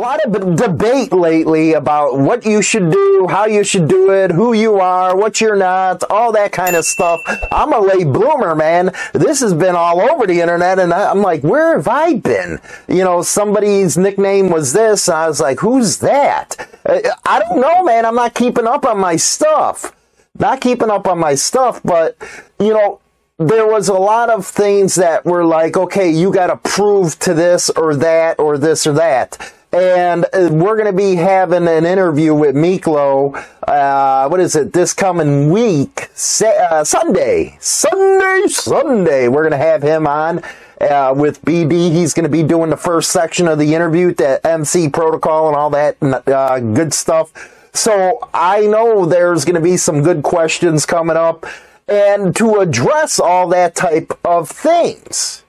lot of debate lately about what you should do, how you should do it, who you are, what you're not, all that kind of stuff. I'm a late bloomer, man. This has been all over the internet, and I'm like, where have I been? You know, somebody's nickname was this, and I was like, who's that? Uh, I don't know, man. I'm not keeping up on my stuff. Not keeping up on my stuff, but, you know, there was a lot of things that were like, okay, you got to prove to this or that or this or that. And uh, we're going to be having an interview with Miklo. Uh, what is it? This coming week, uh, Sunday, Sunday, Sunday. We're going to have him on. Uh, with BD. He's going to be doing the first section of the interview, the MC protocol and all that uh, good stuff. So I know there's going to be some good questions coming up and to address all that type of things.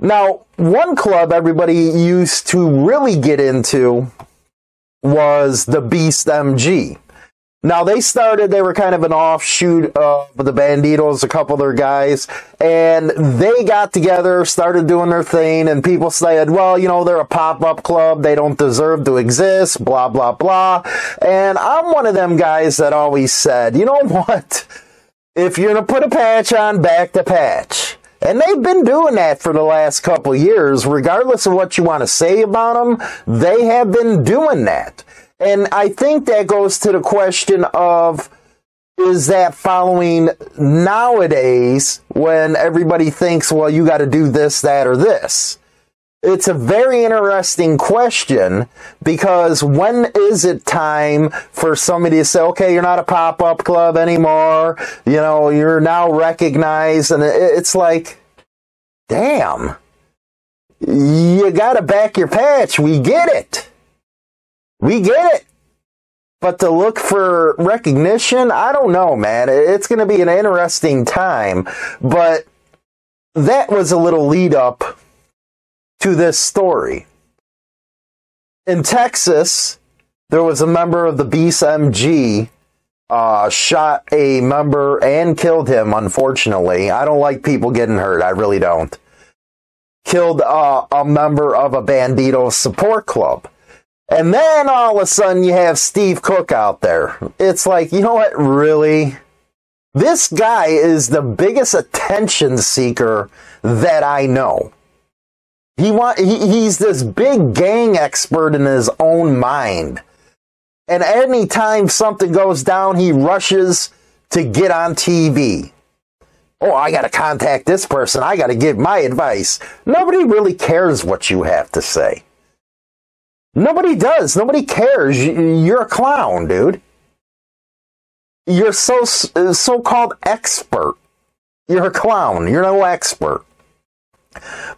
Now, one club everybody used to really get into was the Beast MC. Now they started, they were kind of an offshoot of the Bandidos, a couple of their guys, and they got together, started doing their thing, and people said, well, you know, they're a pop-up club, they don't deserve to exist, blah, blah, blah. And I'm one of them guys that always said, you know what? if you're to put a patch on, back the patch. And they've been doing that for the last couple years, regardless of what you want to say about them. They have been doing that. And I think that goes to the question of, is that following nowadays when everybody thinks, well, you got to do this, that, or this? It's a very interesting question because when is it time for somebody to say, okay, you're not a pop up club anymore. You know, you're now recognized. And it's like, damn, you got to back your patch. We get it. We get it. But to look for recognition, I don't know, man. It's going to be an interesting time. But that was a little lead up to this story. In Texas, there was a member of the Beast MC uh, shot a member and killed him, unfortunately. I don't like people getting hurt. I really don't. Killed uh, a member of a Bandido support club. And then all of a sudden you have Steve Cook out there. It's like, you know what, really? This guy is the biggest attention seeker that I know. He want he, he's this big gang expert in his own mind. And anytime something goes down, he rushes to get on TV. Oh, I got to contact this person. I got to give my advice. Nobody really cares what you have to say. Nobody does. Nobody cares. You're a clown, dude. You're so so-called expert. You're a clown. You're no expert.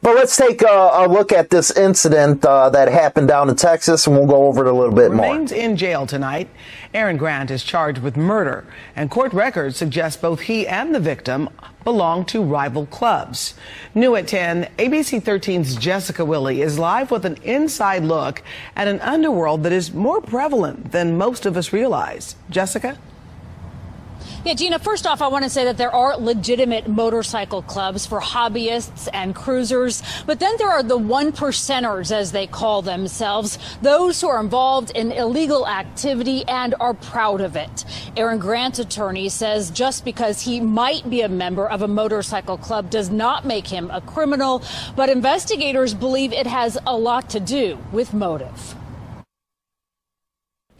But let's take a, a look at this incident uh, that happened down in Texas, and we'll go over it a little bit Remains more. Remains in jail tonight. Aaron Grant is charged with murder, and court records suggest both he and the victim belong to rival clubs. New at 10, ABC 13's Jessica Willey is live with an inside look at an underworld that is more prevalent than most of us realize. Jessica? Yeah, Gina, first off, I want to say that there are legitimate motorcycle clubs for hobbyists and cruisers, but then there are the one percenters, as they call themselves, those who are involved in illegal activity and are proud of it. Aaron Grant's attorney says just because he might be a member of a motorcycle club does not make him a criminal, but investigators believe it has a lot to do with motive.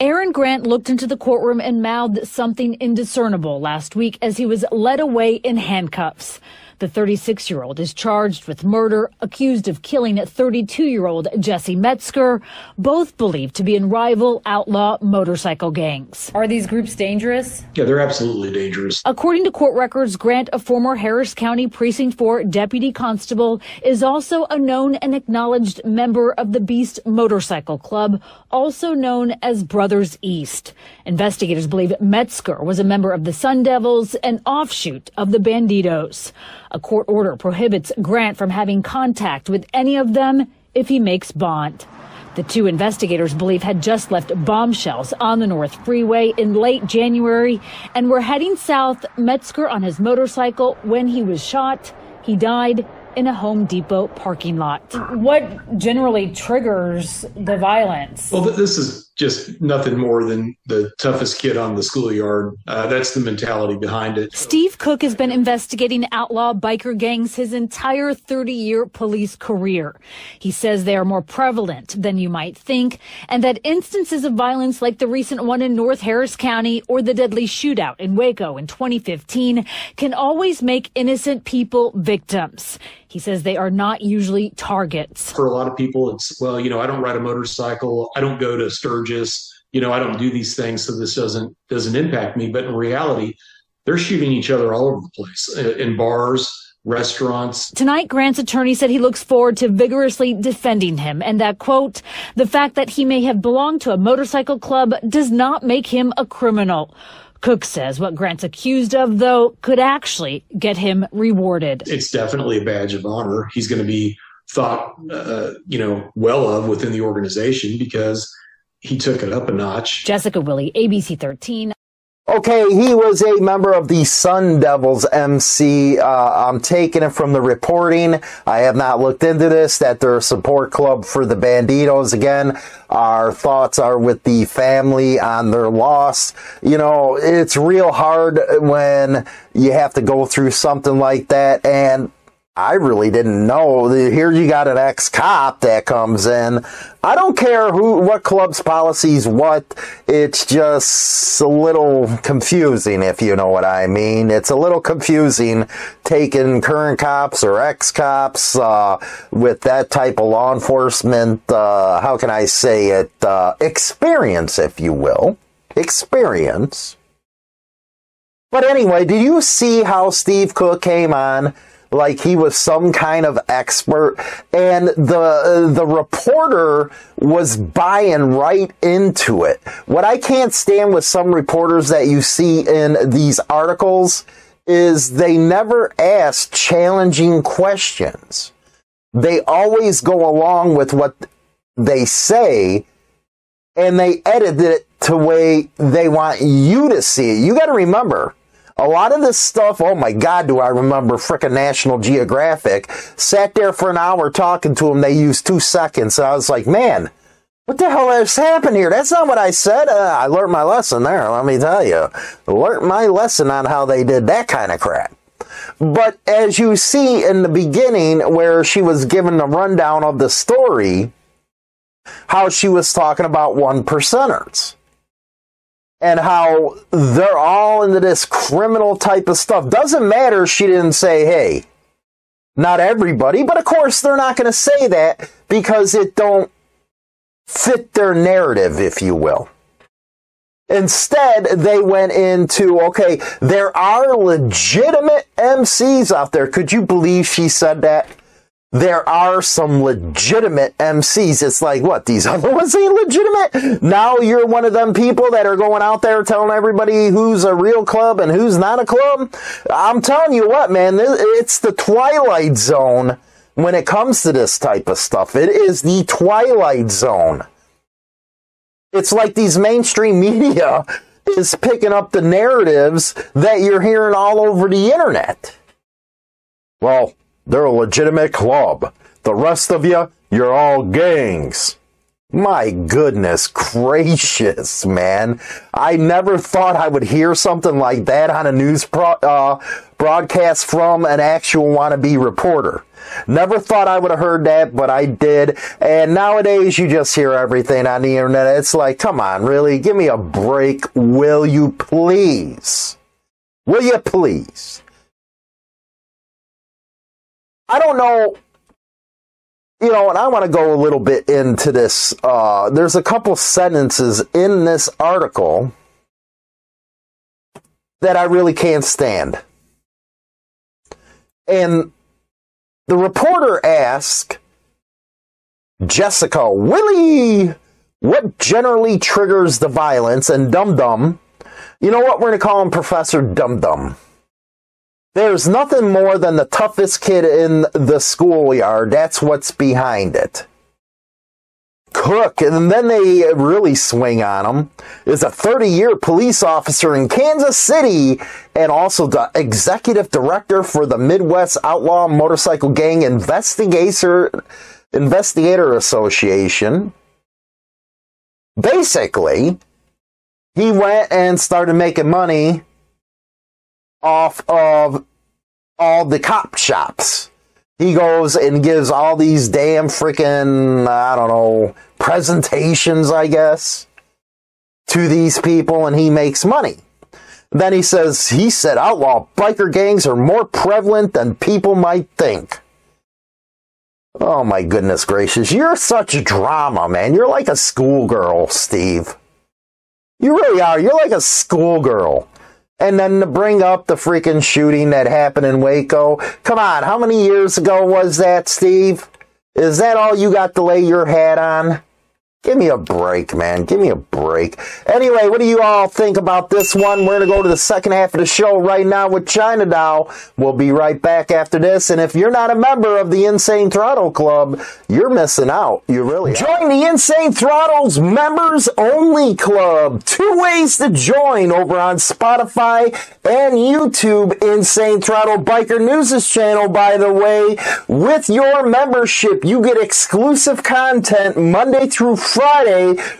Aaron Grant looked into the courtroom and mouthed something indiscernible last week as he was led away in handcuffs. The 36 year old is charged with murder, accused of killing 32 year old Jesse Metzger, both believed to be in rival outlaw motorcycle gangs. Are these groups dangerous? Yeah, they're absolutely dangerous. According to court records, Grant, a former Harris County Precinct 4 deputy constable, is also a known and acknowledged member of the Beast Motorcycle Club, also known as Brothers East. Investigators believe Metzger was a member of the Sun Devils, an offshoot of the Bandidos. A court order prohibits Grant from having contact with any of them if he makes bond. The two investigators believe had just left bombshells on the North Freeway in late January and were heading south Metzger on his motorcycle when he was shot. He died in a Home Depot parking lot. What generally triggers the violence? Well, this is just nothing more than the toughest kid on the schoolyard. Uh, that's the mentality behind it. Steve Cook has been investigating outlaw biker gangs his entire 30 year police career. He says they are more prevalent than you might think, and that instances of violence like the recent one in North Harris County or the deadly shootout in Waco in 2015 can always make innocent people victims. He says they are not usually targets. For a lot of people, it's, well, you know, I don't ride a motorcycle. I don't go to Sturgis. You know, I don't do these things, so this doesn't doesn't impact me. But in reality, they're shooting each other all over the place uh, in bars, restaurants. Tonight, Grant's attorney said he looks forward to vigorously defending him and that, quote, the fact that he may have belonged to a motorcycle club does not make him a criminal. Cook says what Grant's accused of, though, could actually get him rewarded. It's definitely a badge of honor. He's going to be thought, uh, you know, well of within the organization because he took it up a notch. Jessica Willey, ABC 13. Okay, he was a member of the Sun Devils MC. Uh, I'm taking it from the reporting. I have not looked into this, that they're a support club for the Bandidos. Again, our thoughts are with the family on their loss. You know, it's real hard when you have to go through something like that. And I really didn't know. Here you got an ex-cop that comes in. I don't care who, what club's policies, what. It's just a little confusing, if you know what I mean. It's a little confusing taking current cops or ex-cops, uh, with that type of law enforcement, uh, how can I say it, uh, experience, if you will. Experience. But anyway, did you see how Steve Cook came on? Like he was some kind of expert. And the uh, the reporter was buying right into it. What i can't stand with some reporters that you see in these articles is they never ask challenging questions. They always go along with what they say and they edit it to way they want you to see it. You got to remember a lot of this stuff, oh my God, do I remember frickin' National Geographic. Sat there for an hour talking to them. They used two seconds. I was like, man, what the hell has happened here? That's not what I said. Uh, I learned my lesson there, let me tell you. Learned my lesson on how they did that kind of crap. But as you see in the beginning, where she was given the rundown of the story, how she was talking about one percenters and how they're all into this criminal type of stuff. Doesn't matter she didn't say, hey, not everybody, but of course they're not going to say that because it don't fit their narrative, if you will. Instead, they went into, okay, there are legitimate MCs out there. Could you believe she said that? There are some legitimate MCs. It's like, what, these other ones ain't legitimate? Now you're one of them people that are going out there telling everybody who's a real club and who's not a club. I'm telling you what, man, it's the twilight zone when it comes to this type of stuff. It is the twilight zone. It's like these mainstream media is picking up the narratives that you're hearing all over the internet. Well, they're a legitimate club. The rest of you, you're all gangs. My goodness gracious, man. I never thought I would hear something like that on a news pro- uh, broadcast from an actual wannabe reporter. Never thought I would have heard that, but I did. And nowadays, you just hear everything on the internet. It's like, come on, really? Give me a break, will you please? Will you please? I don't know. You know, and I want to go a little bit into this. Uh, there's a couple sentences in this article that I really can't stand. And the reporter asked Jessica Willey what generally triggers the violence? And Dum Dum, you know what? We're going to call him Professor Dum Dum. There's nothing more than the toughest kid in the schoolyard. That's what's behind it. Cook, and then they really swing on him, is a 30 year police officer in Kansas City and also the executive director for the Midwest Outlaw Motorcycle Gang Investigator, Investigator Association. Basically, he went and started making money off of all the cop shops. He goes and gives all these damn freaking, I don't know, presentations, I guess, to these people and he makes money. Then he says, he said outlaw biker gangs are more prevalent than people might think. Oh my goodness gracious. You're such drama, man. You're like a schoolgirl, Steve. You really are. You're like a schoolgirl. And then to bring up the freaking shooting that happened in Waco. Come on, how many years ago was that, Steve? Is that all you got to lay your hat on? Give me a break, man. Give me a break. Anyway, what do you all think about this one? We're going to go to the second half of the show right now with China Doll. We'll be right back after this. And if you're not a member of the Insane Throttle Club, you're missing out. You really are. Join the Insane Throttles Members Only Club. Two ways to join over on Spotify and YouTube. Insane Throttle Biker News channel, by the way. With your membership, you get exclusive content Monday through Friday.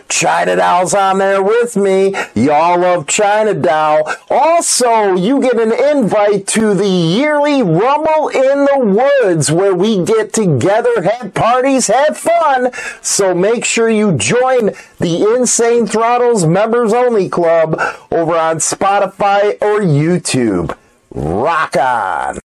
China Doll's on there with me. Y'all love China Doll. Also, you get an invite to the yearly Rumble in the Woods where we get together, have parties, have fun. So make sure you join the Insane Throttles Members Only Club over on Spotify or YouTube. Rock on!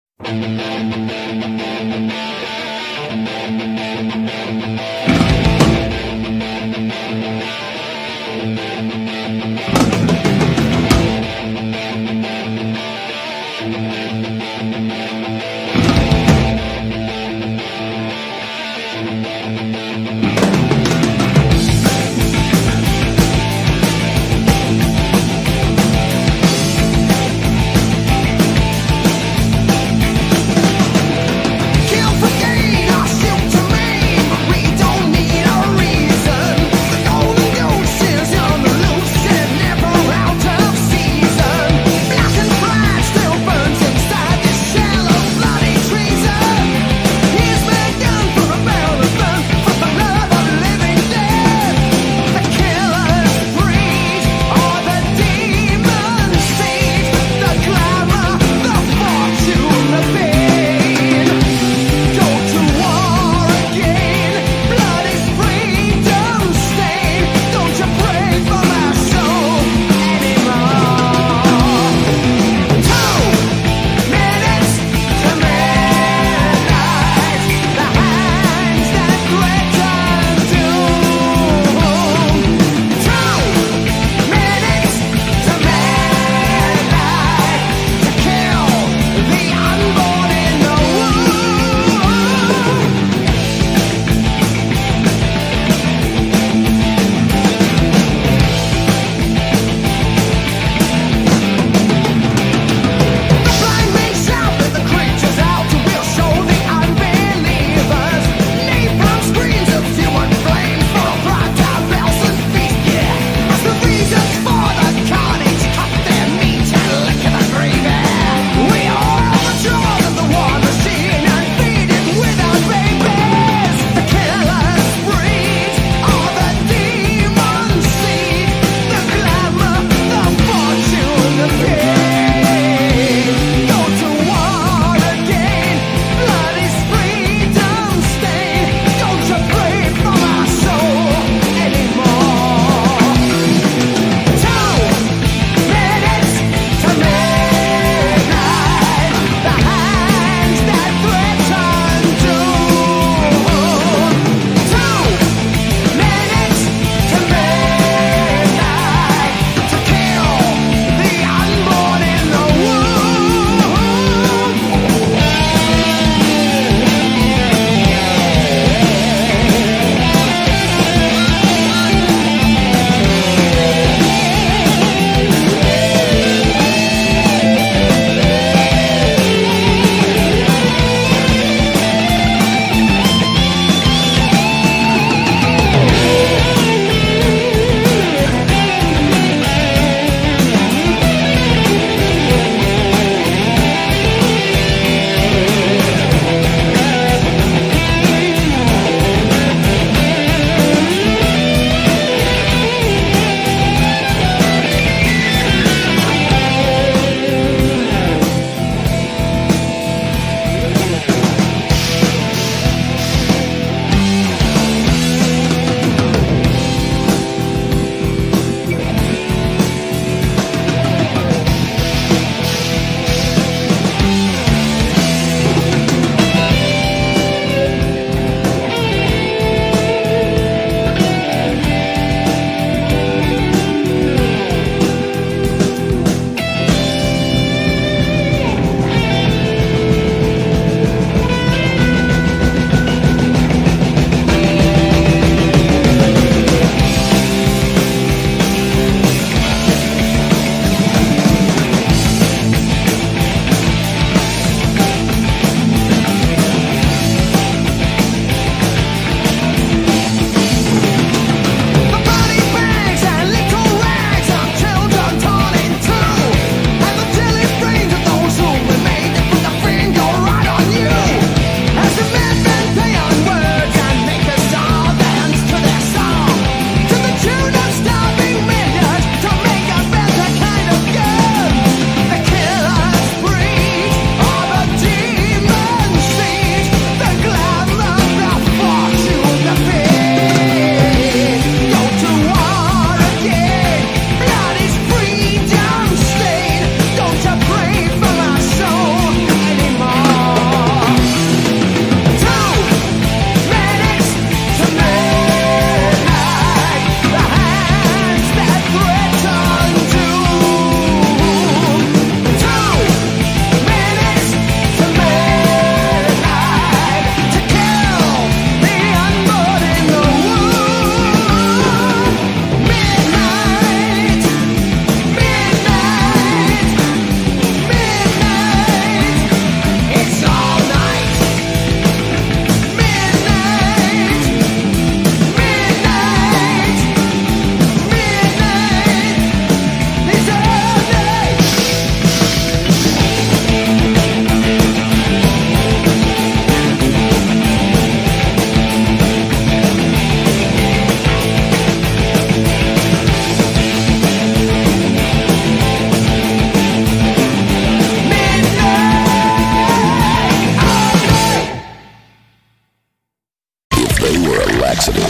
laxative.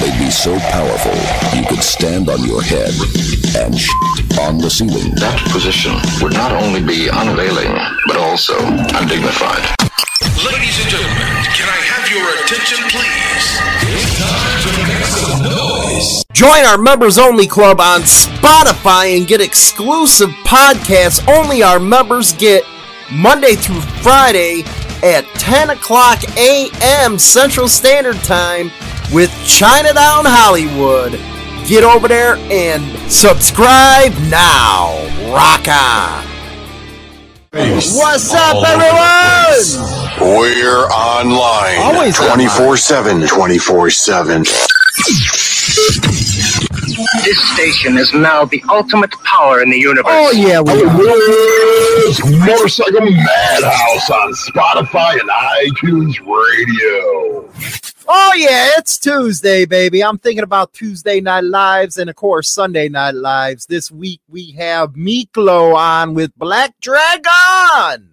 They'd be so powerful, you could stand on your head and on the ceiling. That position would not only be unavailing, but also undignified. Ladies and gentlemen, can I have your attention, please? It's time to make some noise. Join our members only club on Spotify and get exclusive podcasts only our members get Monday through Friday at 10 o'clock a.m. Central Standard Time with Chinatown Hollywood. Get over there and subscribe now. Rock on. What's up, everyone? We're online. Always 24 7. 24 7. This station is now the ultimate power in the universe. Oh, yeah, we are. It's Motorcycle Madhouse on Spotify and iTunes Radio. Oh yeah, it's Tuesday, baby. I'm thinking about Tuesday night lives and of course Sunday night lives. This week we have Miklo on with Black Dragon.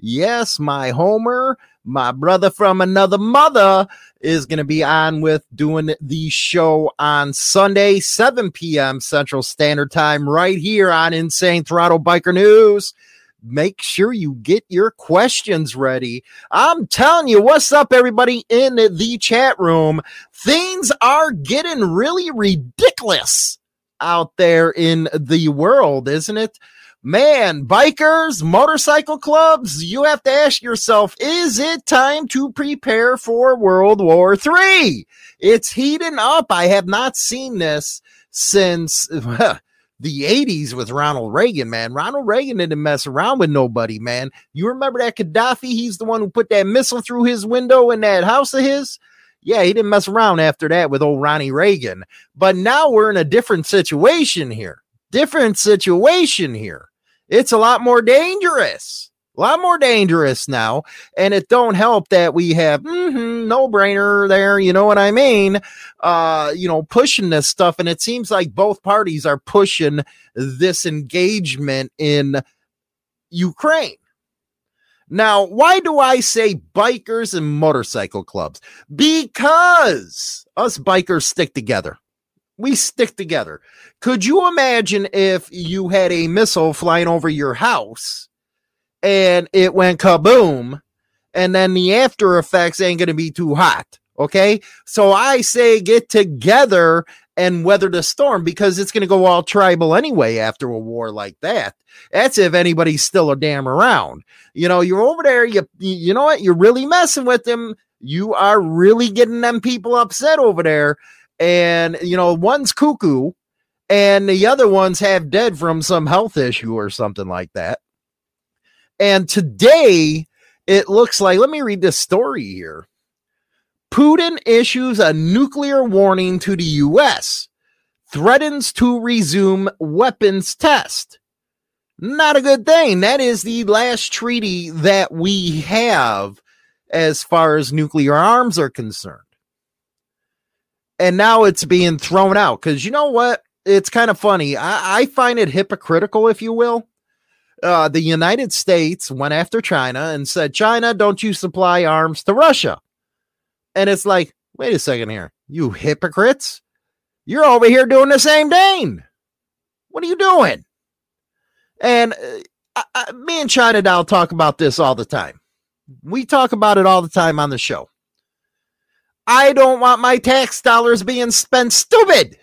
Yes, my Homer, my brother from another mother, is going to be on with doing the show on Sunday, 7 p.m. Central Standard Time, right here on Insane Throttle Biker News make sure you get your questions ready. I'm telling you, what's up, everybody in the chat room? Things are getting really ridiculous out there in the world, isn't it? Man, bikers, motorcycle clubs, you have to ask yourself, is it time to prepare for World War III? It's heating up. I have not seen this since the 80s with Ronald Reagan, man. Ronald Reagan didn't mess around with nobody, man. You remember that Gaddafi? He's the one who put that missile through his window in that house of his. Yeah, he didn't mess around after that with old Ronnie Reagan. But now we're in a different situation here. Different situation here. It's a lot more dangerous a lot more dangerous now and it don't help that we have mm-hmm, no brainer there you know what i mean? Uh you know pushing this stuff and it seems like both parties are pushing this engagement in ukraine. Now why do i say bikers and motorcycle clubs? Because us bikers stick together we stick together could you imagine if you had a missile flying over your house and it went kaboom, and then the after effects ain't going to be too hot. Okay. So I say get together and weather the storm because it's going to go all tribal anyway after a war like that. That's if anybody's still a damn around. You know, you're over there, you you know what? You're really messing with them. You are really getting them people upset over there. And you know, one's cuckoo and the other ones have dead from some health issue or something like that. And today, it looks like, let me read this story here. Putin issues a nuclear warning to the US, threatens to resume weapons test. Not a good thing. That is the last treaty that we have as far as nuclear arms are concerned. And now it's being thrown out because you know what? It's kind of funny. I, I find it hypocritical, if you will uh, the United States went after China and said, China, don't you supply arms to Russia? And it's like, wait a second here, you hypocrites. You're over here doing the same thing. What are you doing? And uh, I, I, me and China Doll talk about this all the time. We talk about it all the time on the show. I don't want my tax dollars being spent stupid.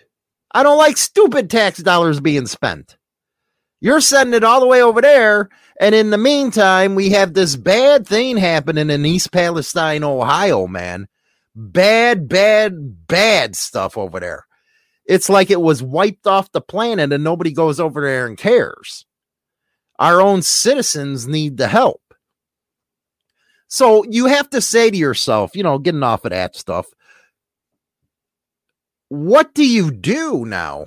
I don't like stupid tax dollars being spent. You're sending it all the way over there. And in the meantime, we have this bad thing happening in East Palestine, Ohio, man. Bad, bad, bad stuff over there. It's like it was wiped off the planet and nobody goes over there and cares. Our own citizens need the help. So you have to say to yourself, you know, getting off of that stuff, what do you do now?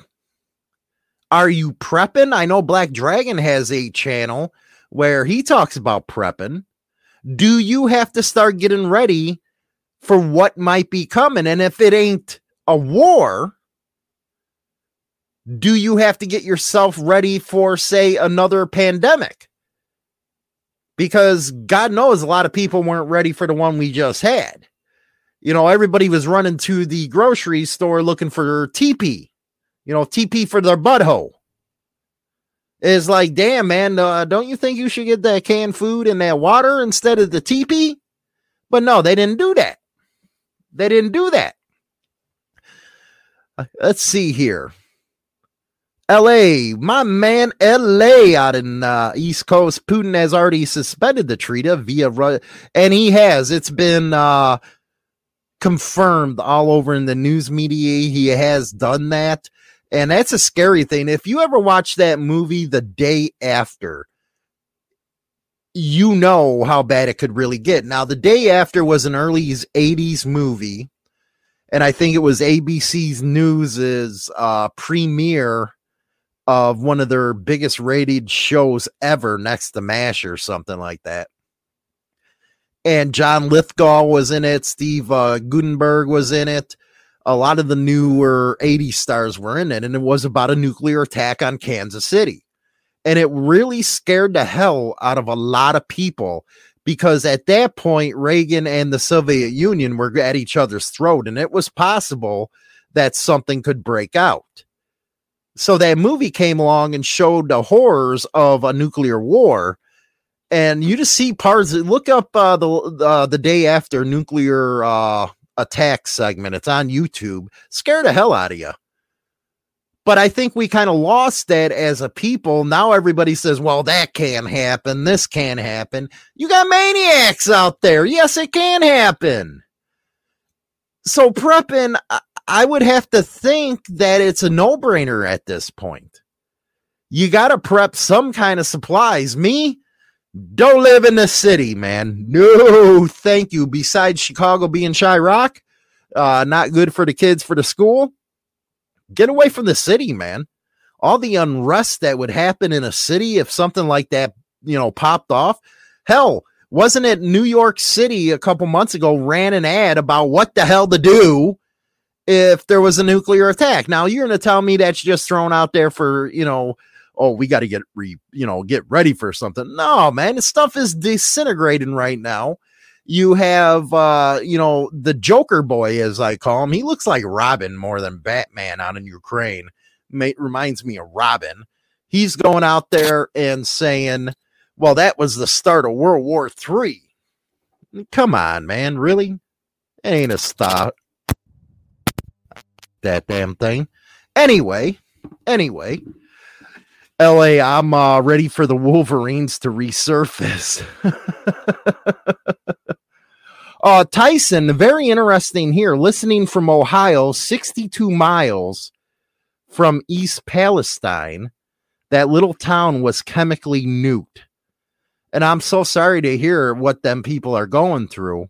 Are you prepping? I know Black Dragon has a channel where he talks about prepping. Do you have to start getting ready for what might be coming? And if it ain't a war, do you have to get yourself ready for, say, another pandemic? Because God knows a lot of people weren't ready for the one we just had. You know, everybody was running to the grocery store looking for TP You know, TP for their butthole. Is like, damn, man, uh, don't you think you should get that canned food and that water instead of the TP? But no, they didn't do that. They didn't do that. Uh, let's see here. LA, my man, LA out in uh, East Coast. Putin has already suspended the treaty via, Ru- and he has. It's been uh, confirmed all over in the news media. He has done that. And that's a scary thing. If you ever watch that movie the day after, you know how bad it could really get. Now, the day after was an early 80s movie. And I think it was ABC's News's uh, premiere of one of their biggest rated shows ever next to MASH or something like that. And John Lithgow was in it, Steve uh, Guttenberg was in it. A lot of the newer 80 stars were in it, and it was about a nuclear attack on Kansas City. And it really scared the hell out of a lot of people because at that point, Reagan and the Soviet Union were at each other's throat, and it was possible that something could break out. So that movie came along and showed the horrors of a nuclear war. And you just see parts. Look up uh, the uh, the day after nuclear uh, attack segment. It's on YouTube. Scare the hell out of you. But I think we kind of lost that as a people. Now everybody says, well, that can happen. This can happen. You got maniacs out there. Yes, it can happen. So prepping, I would have to think that it's a no brainer at this point. You got to prep some kind of supplies. Me, don't live in the city, man. No, thank you. Besides Chicago being Chiraq, uh, not good for the kids for the school. Get away from the city, man. All the unrest that would happen in a city if something like that, you know, popped off. Hell, wasn't it New York City a couple months ago ran an ad about what the hell to do if there was a nuclear attack. Now you're going to tell me that's just thrown out there for, you know, oh, we got to get re, you know, get ready for something. No, man, stuff is disintegrating right now. You have uh, you know, the Joker boy as I call him. He looks like Robin more than Batman out in Ukraine. May, reminds me of Robin. He's going out there and saying, "Well, that was the start of World War Three. Come on, man, really? It ain't a start that damn thing. Anyway, anyway, LA, I'm uh, ready for the Wolverines to resurface. uh, Tyson, very interesting here. Listening from Ohio, 62 miles from East Palestine, that little town was chemically nuked. And I'm so sorry to hear what them people are going through.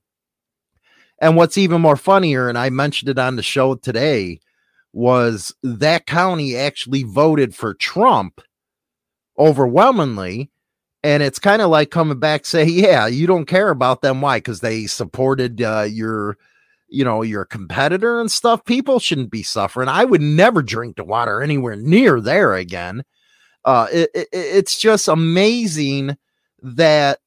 And what's even more funnier, and I mentioned it on the show today, was that county actually voted for Trump overwhelmingly. And it's kind of like coming back, say, yeah, you don't care about them. Why? Because they supported uh, your, you know, your competitor and stuff. People shouldn't be suffering. I would never drink the water anywhere near there again. Uh, it, it, it's just amazing that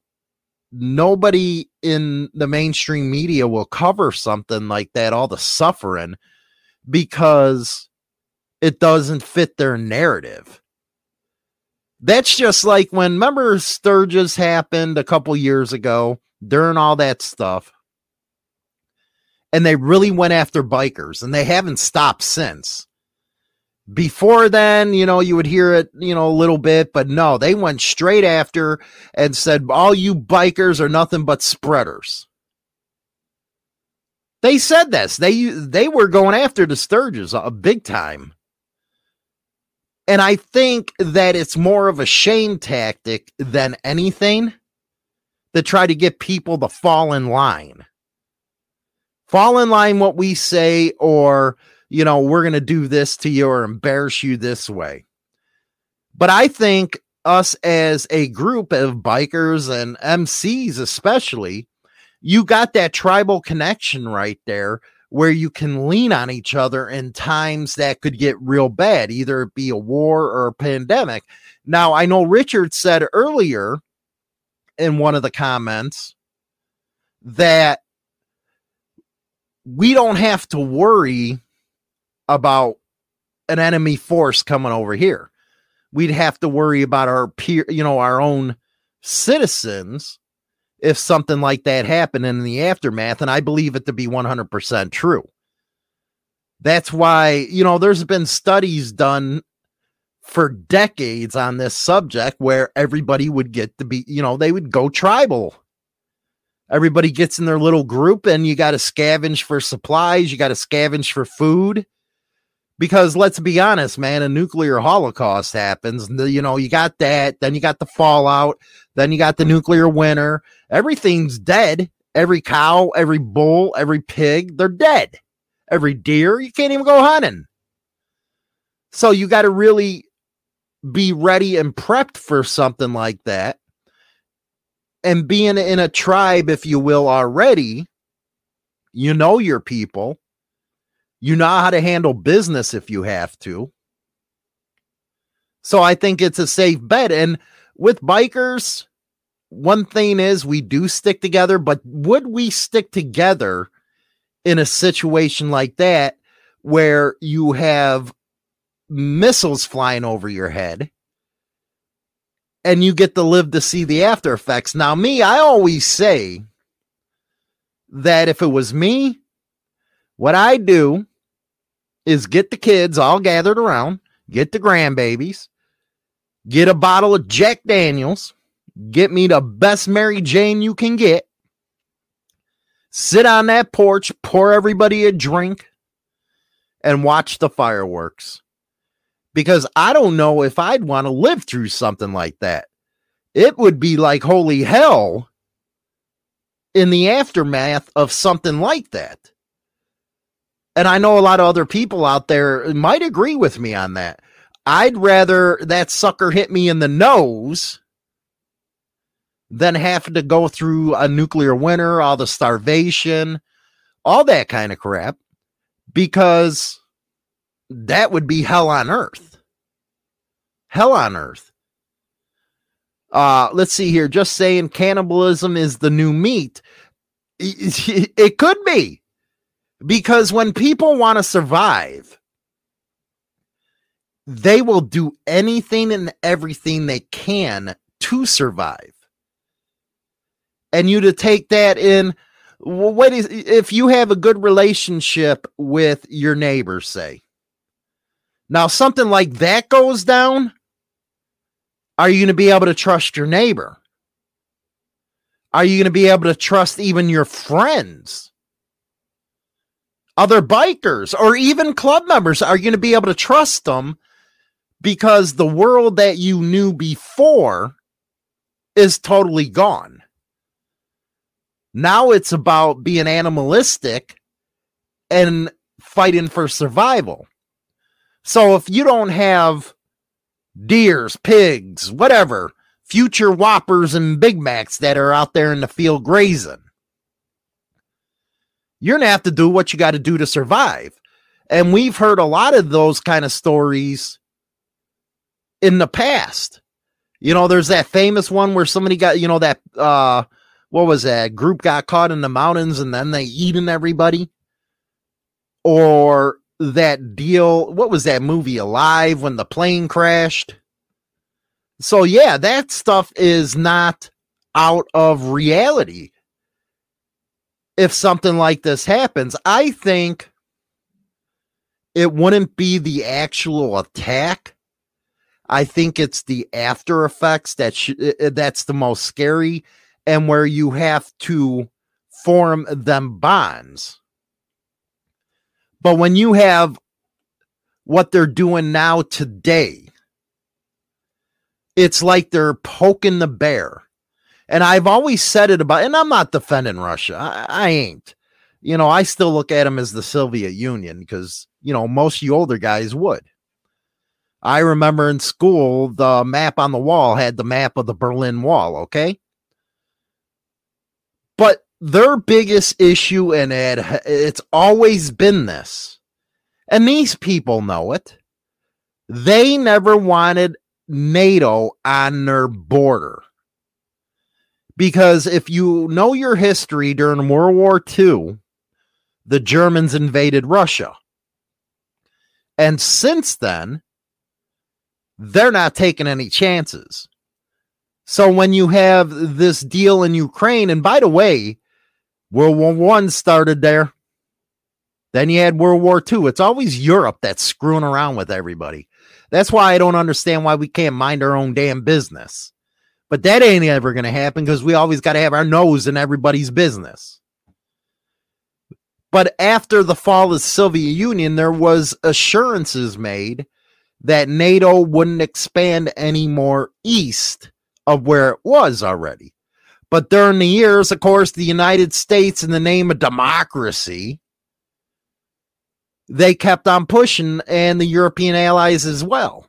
nobody in the mainstream media will cover something like that, all the suffering, because it doesn't fit their narrative. That's just like when remember Sturgis happened a couple years ago during all that stuff. And they really went after bikers and they haven't stopped since. Before then, you know, you would hear it, you know, a little bit, but no, they went straight after and said, all you bikers are nothing but spreaders. They said this. They they were going after the Sturgis a uh, big time. And I think that it's more of a shame tactic than anything to try to get people to fall in line. Fall in line what we say, or you know, we're going to do this to you or embarrass you this way. But I think us as a group of bikers and MCs, especially, you got that tribal connection right there where you can lean on each other in times that could get real bad, either it be a war or a pandemic. Now, I know Richard said earlier in one of the comments that we don't have to worry about an enemy force coming over here. We'd have to worry about our peer, you know, our own citizens if something like that happened in the aftermath. And I believe it to be 100% true. That's why, you know, there's been studies done for decades on this subject where everybody would get to be, you know, they would go tribal. Everybody gets in their little group and you got to scavenge for supplies, you got to scavenge for food. Because let's be honest, man, a nuclear holocaust happens. You know, you got that, then you got the fallout, then you got the nuclear winter. Everything's dead. Every cow, every bull, every pig, they're dead. Every deer, you can't even go hunting. So you got to really be ready and prepped for something like that. And being in a tribe, if you will, already, you know your people. You know how to handle business if you have to. So I think it's a safe bet. And with bikers, one thing is we do stick together, but would we stick together in a situation like that where you have missiles flying over your head and you get to live to see the after effects. Now, me, I always say that if it was me, what I do is get the kids all gathered around, get the grandbabies, get a bottle of Jack Daniels, get me the best Mary Jane you can get, sit on that porch, pour everybody a drink, and watch the fireworks because I don't know if I'd want to live through something like that. It would be like holy hell in the aftermath of something like that. And I know a lot of other people out there might agree with me on that. I'd rather that sucker hit me in the nose than have to go through a nuclear winter, all the starvation, all that kind of crap, because that would be hell on earth. Hell on earth. Uh, let's see here. Just saying cannibalism is the new meat. It could be because when people want to survive, they will do anything and everything they can to survive. And you to take that in, what is if you have a good relationship with your neighbors, say, now, something like that goes down. Are you going to be able to trust your neighbor? Are you going to be able to trust even your friends? Other bikers or even club members? Are going to be able to trust them because the world that you knew before is totally gone? Now it's about being animalistic and fighting for survival. So if you don't have deers, pigs, whatever, future whoppers and Big Macs that are out there in the field grazing, you're to have to do what you got to do to survive. And we've heard a lot of those kind of stories in the past. You know, there's that famous one where somebody got, you know, that, uh, what was that group got caught in the mountains and then they eating everybody? Or that deal. What was that movie Alive when the plane crashed? So, yeah, that stuff is not out of reality. If something like this happens, I think it wouldn't be the actual attack. I think it's the after effects that sh- that's the most scary and where you have to form them bonds. But when you have what they're doing now today, it's like they're poking the bear. And I've always said it about, and I'm not defending Russia. I, I ain't. You know, I still look at them as the Soviet Union because, you know, most you older guys would. I remember in school, the map on the wall had the map of the Berlin Wall, okay? But their biggest issue in it, it's always been this. And these people know it. They never wanted NATO on their border. Because if you know your history during World War II, the Germans invaded Russia. And since then, they're not taking any chances. So when you have this deal in Ukraine, and by the way, World War One started there. Then you had World War II. It's always Europe that's screwing around with everybody. That's why I don't understand why we can't mind our own damn business. But that ain't ever going to happen because we always got to have our nose in everybody's business. But after the fall of the Soviet Union, there was assurances made that NATO wouldn't expand any more east of where it was already. But during the years, of course, the United States, in the name of democracy, they kept on pushing, and the European allies as well.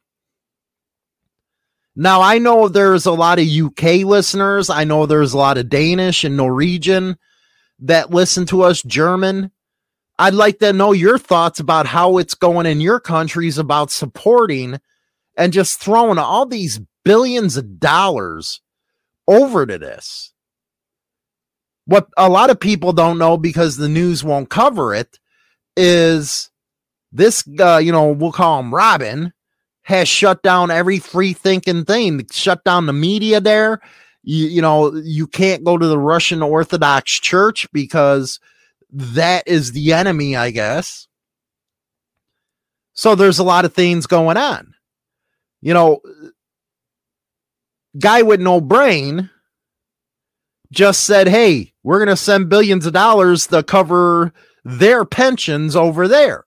Now, I know there's a lot of UK listeners. I know there's a lot of Danish and Norwegian that listen to us, German. I'd like to know your thoughts about how it's going in your countries about supporting and just throwing all these billions of dollars over to this. What a lot of people don't know because the news won't cover it is this, uh, you know, we'll call him Robin, has shut down every free thinking thing, shut down the media there. You, you know, you can't go to the Russian Orthodox Church because that is the enemy, I guess. So there's a lot of things going on. You know, guy with no brain just said, Hey, we're going to send billions of dollars to cover their pensions over there.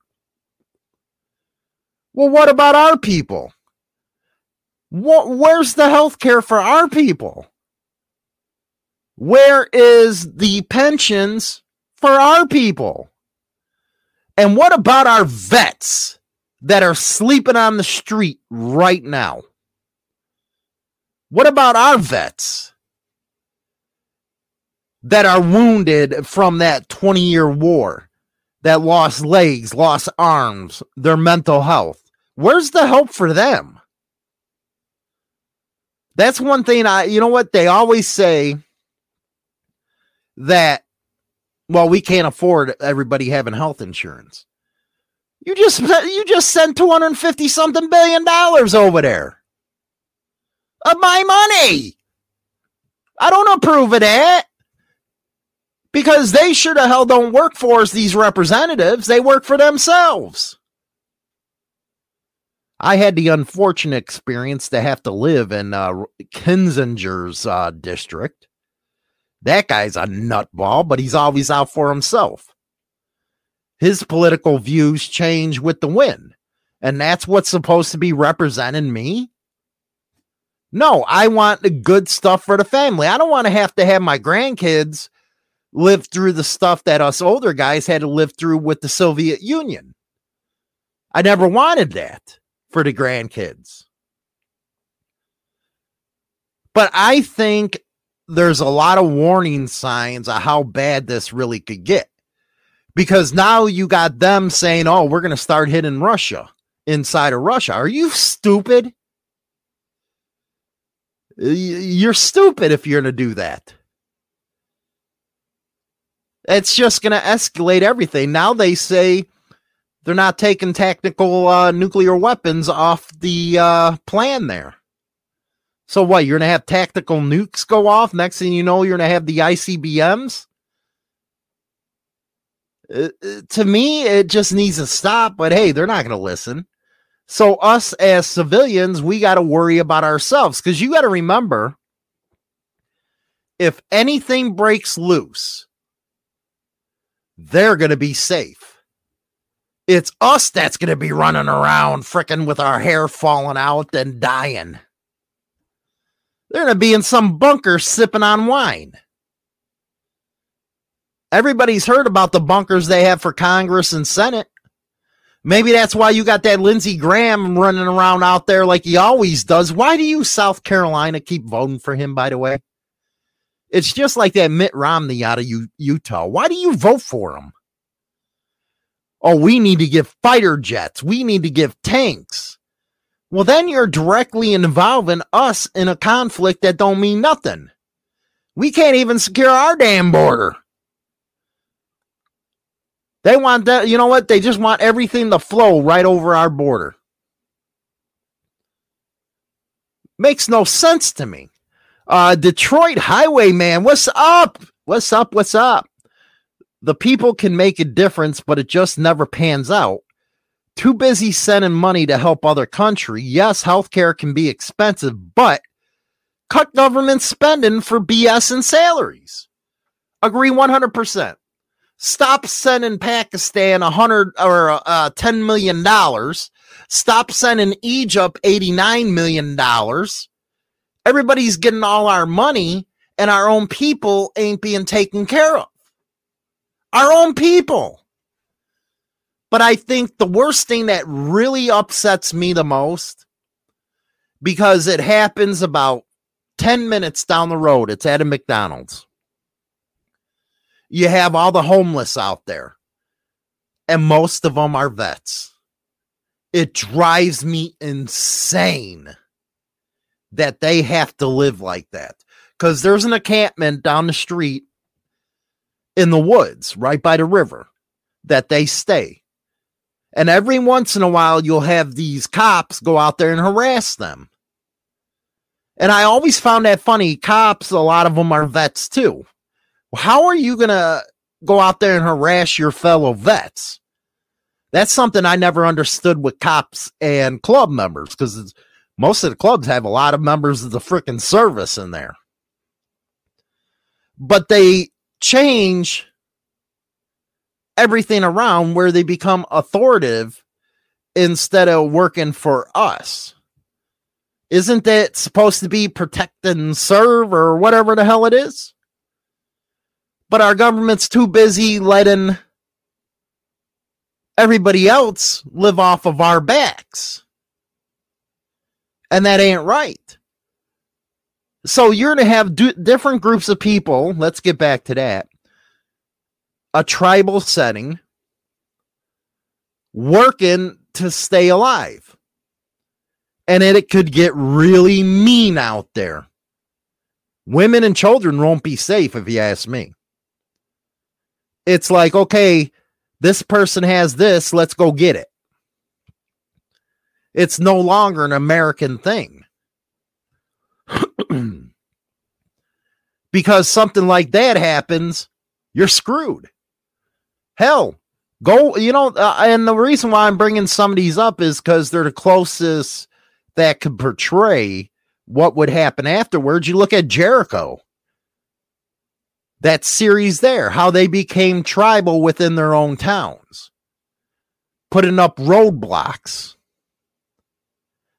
Well, what about our people? What, where's the health care for our people? Where is the pensions for our people? And what about our vets that are sleeping on the street right now? What about our vets that are wounded from that 20 year war, that lost legs, lost arms, their mental health? Where's the help for them? That's one thing I, you know what? They always say that, well, we can't afford everybody having health insurance. You just, you just sent 250 something billion dollars over there of my money. I don't approve of that because they sure the hell don't work for us, these representatives. They work for themselves. I had the unfortunate experience to have to live in uh, Kinzinger's uh, district. That guy's a nutball, but he's always out for himself. His political views change with the wind, and that's what's supposed to be representing me. No, I want the good stuff for the family. I don't want to have to have my grandkids live through the stuff that us older guys had to live through with the Soviet Union. I never wanted that for the grandkids. But I think there's a lot of warning signs of how bad this really could get. Because now you got them saying, oh, we're going to start hitting Russia inside of Russia. Are you stupid? You're stupid if you're going to do that. It's just going to escalate everything. Now they say they're not taking tactical uh, nuclear weapons off the uh, plan there. So what? You're to have tactical nukes go off. Next thing you know, you're to have the ICBMs. Uh, uh, to me, it just needs to stop. But hey, they're not to listen. So us as civilians, we got to worry about ourselves because you got to remember, if anything breaks loose, they're to be safe it's us that's going to be running around freaking with our hair falling out and dying. They're going to be in some bunker sipping on wine. Everybody's heard about the bunkers they have for Congress and Senate. Maybe that's why you got that Lindsey Graham running around out there like he always does. Why do you, South Carolina, keep voting for him, by the way? It's just like that Mitt Romney out of Utah. Why do you vote for him? Oh, we need to give fighter jets, we need to give tanks. Well, then you're directly involving us in a conflict that don't mean nothing. We can't even secure our damn border. They want that, you know what? They just want everything to flow right over our border. Makes no sense to me. Uh, Detroit Highwayman, what's up? What's up? What's up? The people can make a difference, but it just never pans out. Too busy sending money to help other country. Yes, healthcare can be expensive, but cut government spending for BS and salaries. Agree 100%. Stop sending Pakistan a hundred or uh, ten million dollars. Stop sending Egypt eighty nine million dollars. Everybody's getting all our money, and our own people ain't being taken care of. Our own people. But I think the worst thing that really upsets me the most, because it happens about 10 minutes down the road, it's at a McDonald's you have all the homeless out there, and most of them are vets. It drives me insane that they have to live like that because there's an encampment down the street in the woods right by the river that they stay. And every once in a while, you'll have these cops go out there and harass them. And I always found that funny. Cops, a lot of them are vets too. How are you going to go out there and harass your fellow vets? That's something I never understood with cops and club members because most of the clubs have a lot of members of the freaking service in there. But they change everything around where they become authoritative instead of working for us. Isn't that supposed to be protect and serve or whatever the hell it is? but our government's too busy letting everybody else live off of our backs. And that ain't right. So you're going to have different groups of people. Let's get back to that. A tribal setting working to stay alive. And it, it could get really mean out there. Women and children won't be safe, if you ask me it's like, okay, this person has this, let's go get it. It's no longer an American thing. Because something like that happens, you're screwed. Hell, go, you know, uh, and the reason why I'm bringing some of these up is because they're the closest that could portray what would happen afterwards. You look at Jericho that series there, how they became tribal within their own towns, putting up roadblocks.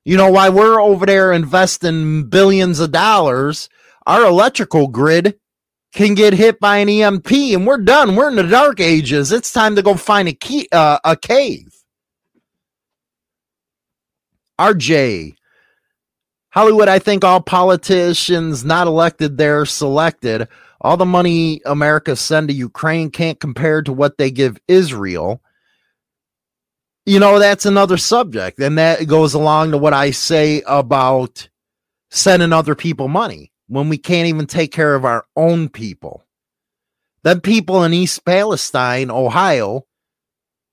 You know, why we're over there investing billions of dollars, our electrical grid can get hit by an EMP and we're done. We're in the dark ages. It's time to go find a key, uh, a cave. RJ, Hollywood, I think all politicians not elected there selected all the money America send to Ukraine can't compare to what they give Israel. You know, that's another subject. And that goes along to what I say about sending other people money when we can't even take care of our own people. The people in East Palestine, Ohio,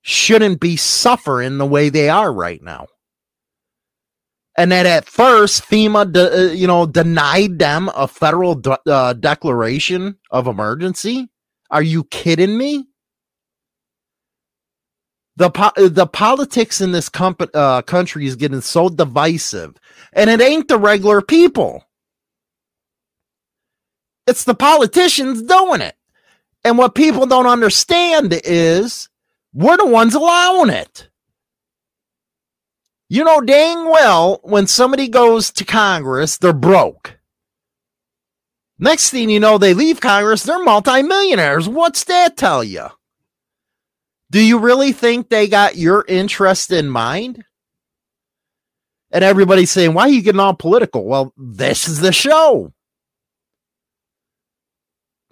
shouldn't be suffering the way they are right now and that at first FEMA, de, uh, you know, denied them a federal de- uh, declaration of emergency. Are you kidding me? The po- the politics in this comp- uh, country is getting so divisive, and it ain't the regular people. It's the politicians doing it. And what people don't understand is we're the ones allowing it. You know dang well when somebody goes to Congress, they're broke. Next thing you know, they leave Congress, they're multimillionaires. What's that tell you? Do you really think they got your interest in mind? And everybody's saying, why are you getting all political? Well, this is the show.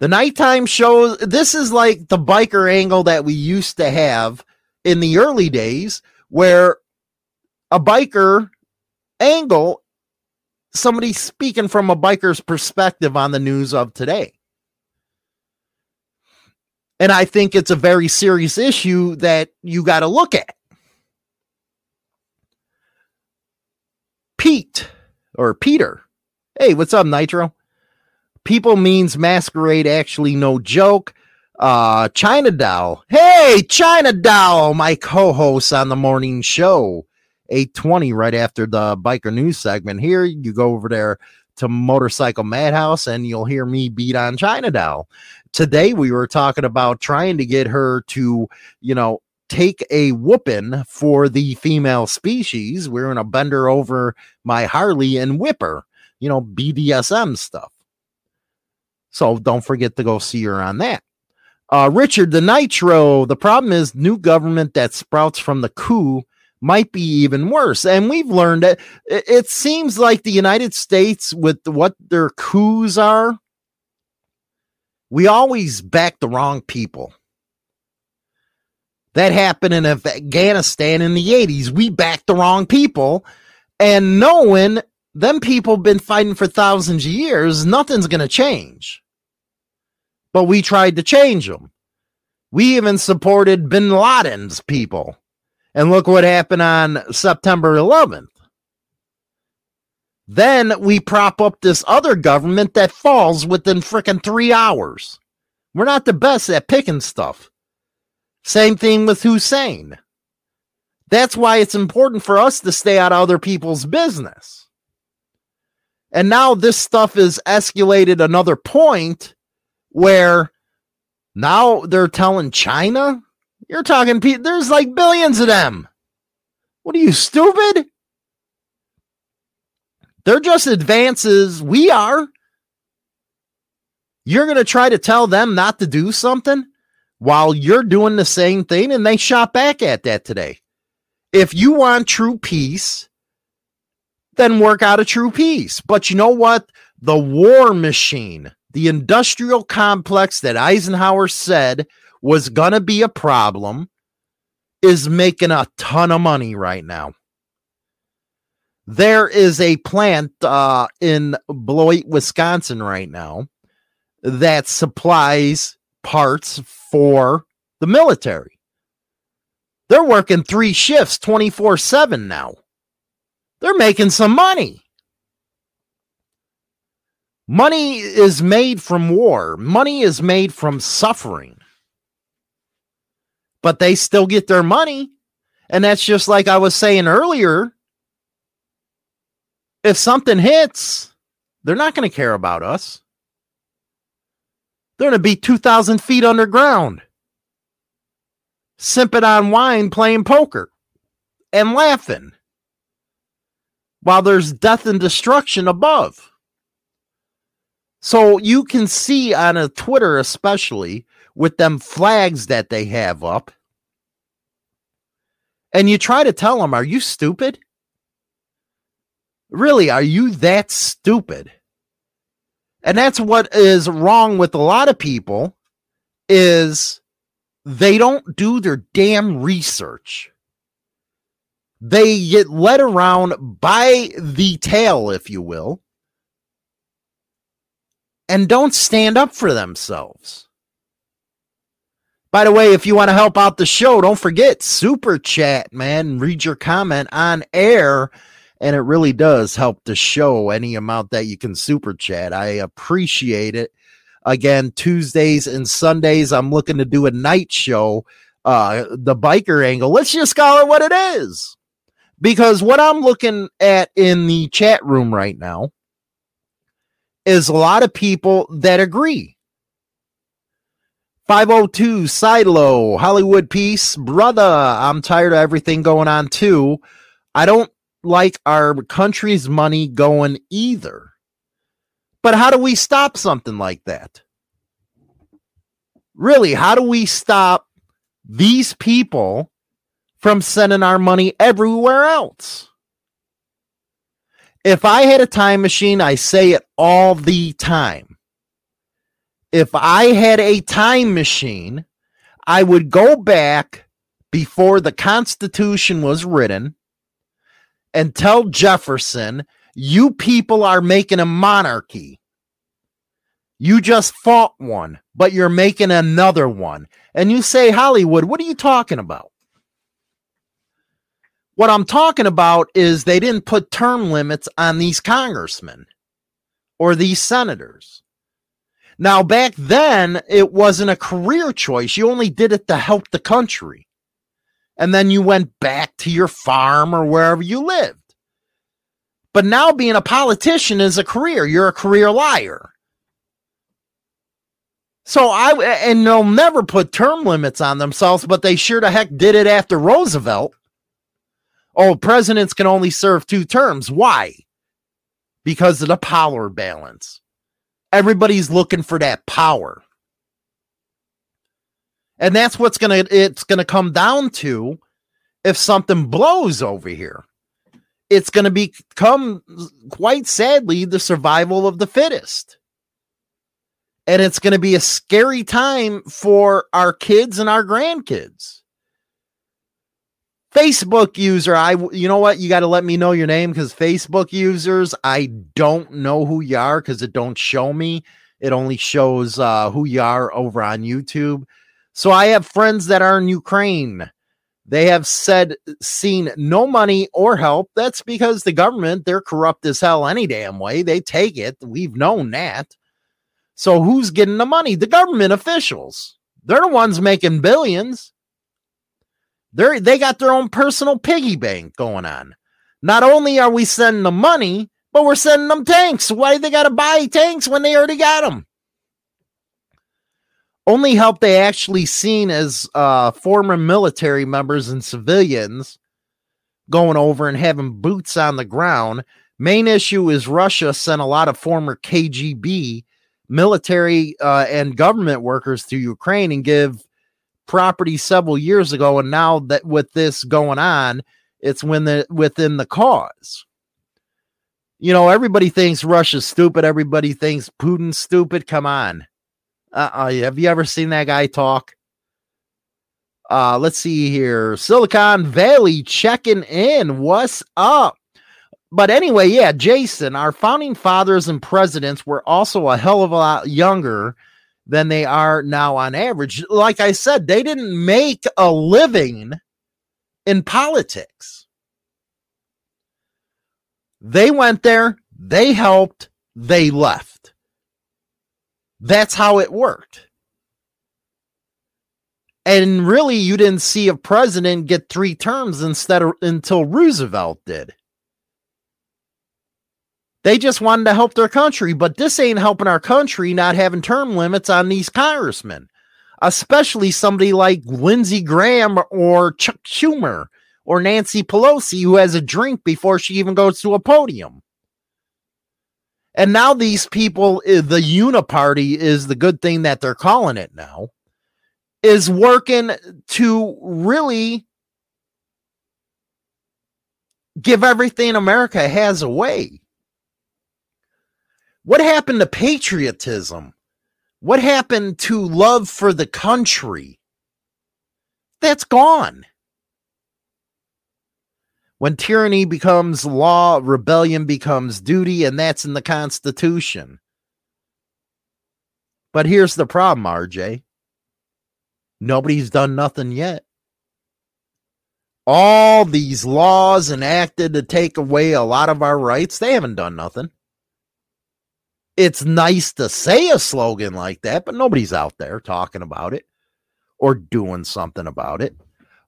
The nighttime shows, this is like the biker angle that we used to have in the early days where a biker angle, somebody speaking from a biker's perspective on the news of today. And I think it's a very serious issue that you got to look at. Pete or Peter. Hey, what's up, Nitro? People means masquerade, actually no joke. Uh, China Doll. Hey, China Doll, my co-host on the morning show. 820 right after the biker news segment here. You go over there to Motorcycle Madhouse and you'll hear me beat on China Doll. Today we were talking about trying to get her to, you know, take a whooping for the female species. We're going to bend her over my Harley and whip her, you know, BDSM stuff. So don't forget to go see her on that. Uh, Richard, the Nitro, the problem is new government that sprouts from the coup might be even worse. And we've learned that it seems like the United States, with what their coups are, we always back the wrong people. That happened in Afghanistan in the 80s. We backed the wrong people. And knowing them people been fighting for thousands of years, nothing's going to change. But we tried to change them. We even supported bin Laden's people. And look what happened on September 11th. Then we prop up this other government that falls within freaking three hours. We're not the best at picking stuff. Same thing with Hussein. That's why it's important for us to stay out of other people's business. And now this stuff is escalated another point where now they're telling China, you're talking, there's like billions of them. What are you, stupid? They're just advances. We are. You're going to try to tell them not to do something? while you're doing the same thing. And they shot back at that today. If you want true peace, then work out a true peace. But you know what? The war machine, the industrial complex that Eisenhower said was going to be a problem, is making a ton of money right now. There is a plant uh, in Beloit, Wisconsin right now that supplies parts for the military. They're working three shifts 24 7 now. They're making some money. Money is made from war, money is made from suffering. But they still get their money. And that's just like I was saying earlier. If something hits, they're not going to care about us. They're going to be 2,000 feet underground, sipping on wine, playing poker, and laughing while there's death and destruction above. So you can see on a Twitter, especially with them flags that they have up, and you try to tell them, Are you stupid? Really, are you that stupid? And that's what is wrong with a lot of people is they don't do their damn research. They get led around by the tail, if you will, and don't stand up for themselves. By the way, if you want to help out the show, don't forget super chat, man. Read your comment on air and it really does help the show any amount that you can super chat. I appreciate it. Again, Tuesdays and Sundays, I'm looking to do a night show, uh, the biker angle. Let's just call it what it is. Because what I'm looking at in the chat room right now is a lot of people that agree. 502 Silo, Hollywood Peace, brother. I'm tired of everything going on too. I don't like our country's money going either. But how do we stop something like that? Really, how do we stop these people from sending our money everywhere else? If I had a time machine, I say it all the time. If I had a time machine, I would go back before the Constitution was written and tell Jefferson, you people are making a monarchy. You just fought one, but you're making another one. And you say, Hollywood, what are you talking about? What I'm talking about is they didn't put term limits on these congressmen or these senators. Now, back then, it wasn't a career choice. You only did it to help the country. And then you went back to your farm or wherever you lived. But now being a politician is a career. You're a career liar. So I and they'll never put term limits on themselves, but they sure the heck did it after Roosevelt. Oh, presidents can only serve two terms. Why? Because of the power balance. Everybody's looking for that power. And that's what's gonna it's gonna come down to if something blows over here. It's gonna become quite sadly the survival of the fittest. And it's gonna be a scary time for our kids and our grandkids. Facebook user, I you know what? You got to let me know your name because Facebook users, I don't know who you are because it don't show me. It only shows uh, who you are over on YouTube. So I have friends that are in Ukraine. They have said seen no money or help. That's because the government, they're corrupt as hell any damn way. They take it. We've known that. So who's getting the money? The government officials. They're the ones making billions. They're they got their own personal piggy bank going on. Not only are we sending them money, but we're sending them tanks. Why they got to buy tanks when they already got them? Only help they actually seen as uh, former military members and civilians going over and having boots on the ground. Main issue is Russia sent a lot of former KGB military uh, and government workers to Ukraine and give property several years ago, and now that with this going on, it's when the within the cause. You know, everybody thinks Russia's stupid. Everybody thinks Putin's stupid. Come on. Uh-uh. Have you ever seen that guy talk? Uh, let's see here. Silicon Valley checking in. What's up? But anyway, yeah, Jason, our founding fathers and presidents were also a hell of a lot younger than they are now on average. Like I said, they didn't make a living in politics. They went there, they helped, they left. That's how it worked. And really, you didn't see a president get three terms instead of until Roosevelt did. They just wanted to help their country, but this ain't helping our country not having term limits on these congressmen, especially somebody like Lindsey Graham or Chuck Schumer or Nancy Pelosi, who has a drink before she even goes to a podium. And now these people, eh, the uniparty is the good thing that they're calling it now, is working to really give everything America has away. What happened to patriotism? What happened to love for the country? That's gone. When tyranny becomes law, rebellion becomes duty, and that's in the Constitution. But here's the problem, RJ. Nobody's done nothing yet. All these laws enacted to take away a lot of our rights, they haven't done nothing it's nice to say a slogan like that, but nobody's out there talking about it or doing something about it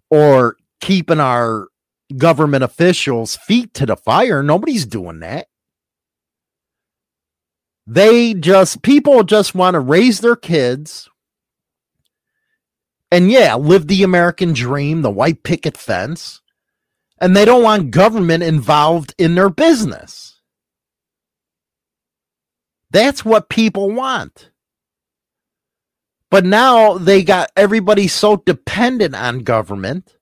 or keeping our government officials' feet to the fire. Nobody's doing that. They just, people just want to raise their kids and, yeah, live the American dream, the white picket fence, and they don't want government involved in their business. That's what people want. But now they got everybody so dependent on government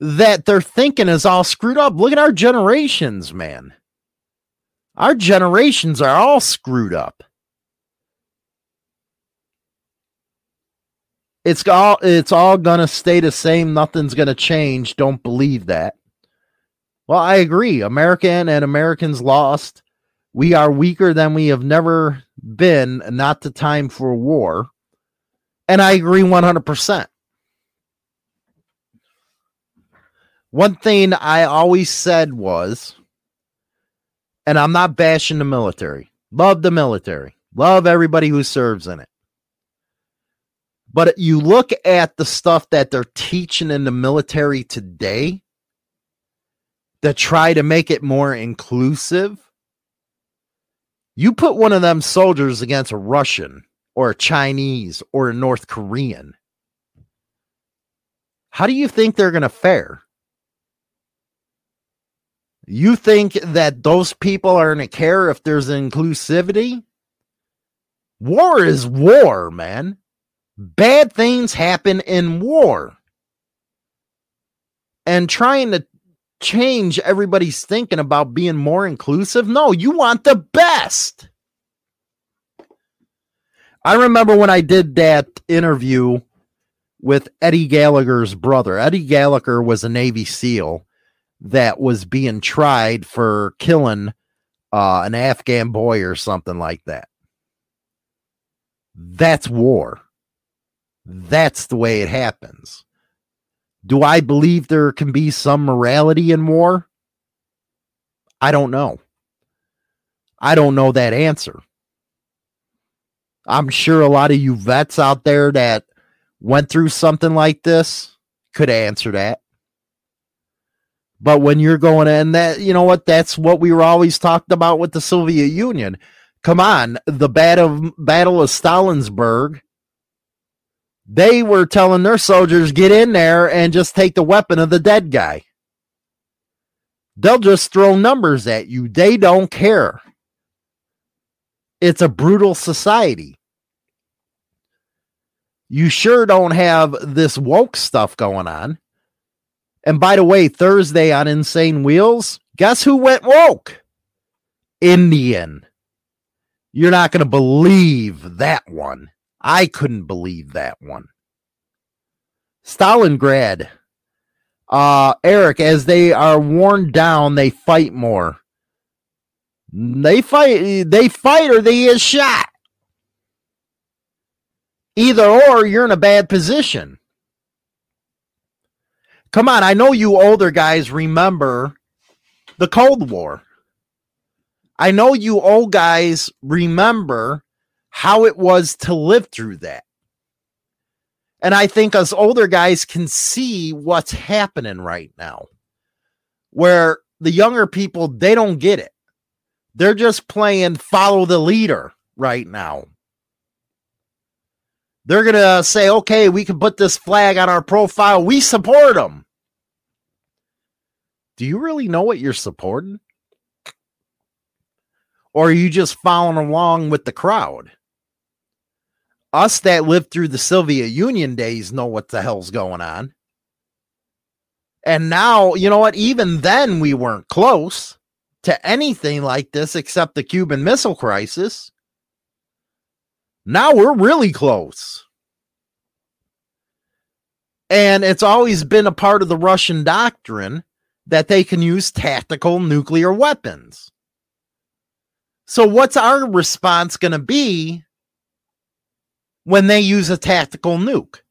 that their thinking is all screwed up. Look at our generations, man. Our generations are all screwed up. It's all it's all gonna stay the same. Nothing's gonna change. Don't believe that. Well, I agree. American and Americans lost We are weaker than we have never been, not the time for war. And I agree 100%. One thing I always said was, and I'm not bashing the military, love the military, love everybody who serves in it. But you look at the stuff that they're teaching in the military today to try to make it more inclusive. You put one of them soldiers against a Russian or a Chinese or a North Korean. How do you think they're going to fare? You think that those people are going to care if there's inclusivity? War is war, man. Bad things happen in war. And trying to change everybody's thinking about being more inclusive, no, you want the best. I remember when I did that interview with Eddie Gallagher's brother. Eddie Gallagher was a Navy SEAL that was being tried for killing uh, an Afghan boy or something like that. That's war. That's the way it happens. Do I believe there can be some morality in war? I don't know. I don't know that answer. I'm sure a lot of you vets out there that went through something like this could answer that. But when you're going in that, you know what? That's what we were always talked about with the Soviet Union. Come on, the battle Battle of Stalingrad. They were telling their soldiers get in there and just take the weapon of the dead guy. They'll just throw numbers at you. They don't care. It's a brutal society. You sure don't have this woke stuff going on. And by the way, Thursday on Insane Wheels, guess who went woke? Indian. You're not going to believe that one. I couldn't believe that one. Stalingrad. Uh, Eric, as they are worn down, they fight more. They fight, they fight or they get shot. Either or, you're in a bad position. Come on, I know you older guys remember the Cold War. I know you old guys remember how it was to live through that. And I think us older guys can see what's happening right now, where the younger people, they don't get it. They're just playing follow the leader right now. They're going to say, okay, we can put this flag on our profile. We support them. Do you really know what you're supporting? Or are you just following along with the crowd? Us that lived through the Soviet Union days know what the hell's going on. And now, you know what? Even then, we weren't close to anything like this except the Cuban Missile Crisis. Now we're really close. And it's always been a part of the Russian doctrine that they can use tactical nuclear weapons. So, what's our response going to be when they use a tactical nuke?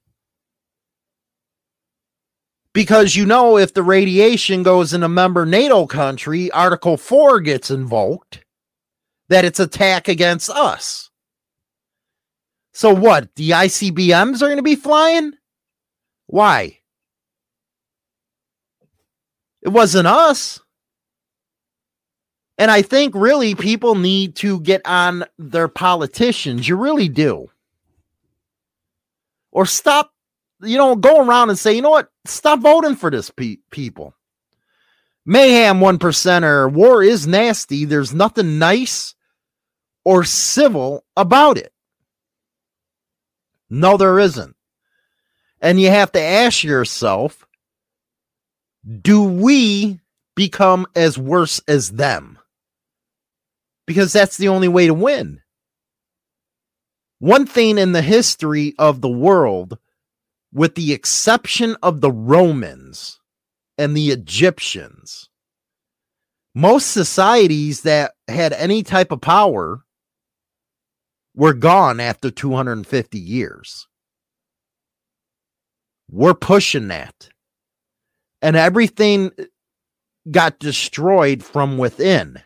Because you know, if the radiation goes in a member NATO country, Article 4 gets invoked, that it's attack against us. So what? The ICBMs are going to be flying? Why? It wasn't us. And I think really people need to get on their politicians. You really do. Or stop, you know, go around and say, you know what? Stop voting for this pe- people. Mayhem one percenter. War is nasty. There's nothing nice or civil about it. No, there isn't. And you have to ask yourself do we become as worse as them? Because that's the only way to win. One thing in the history of the world, with the exception of the Romans and the Egyptians, most societies that had any type of power were gone after 250 years. We're pushing that. And everything got destroyed from within.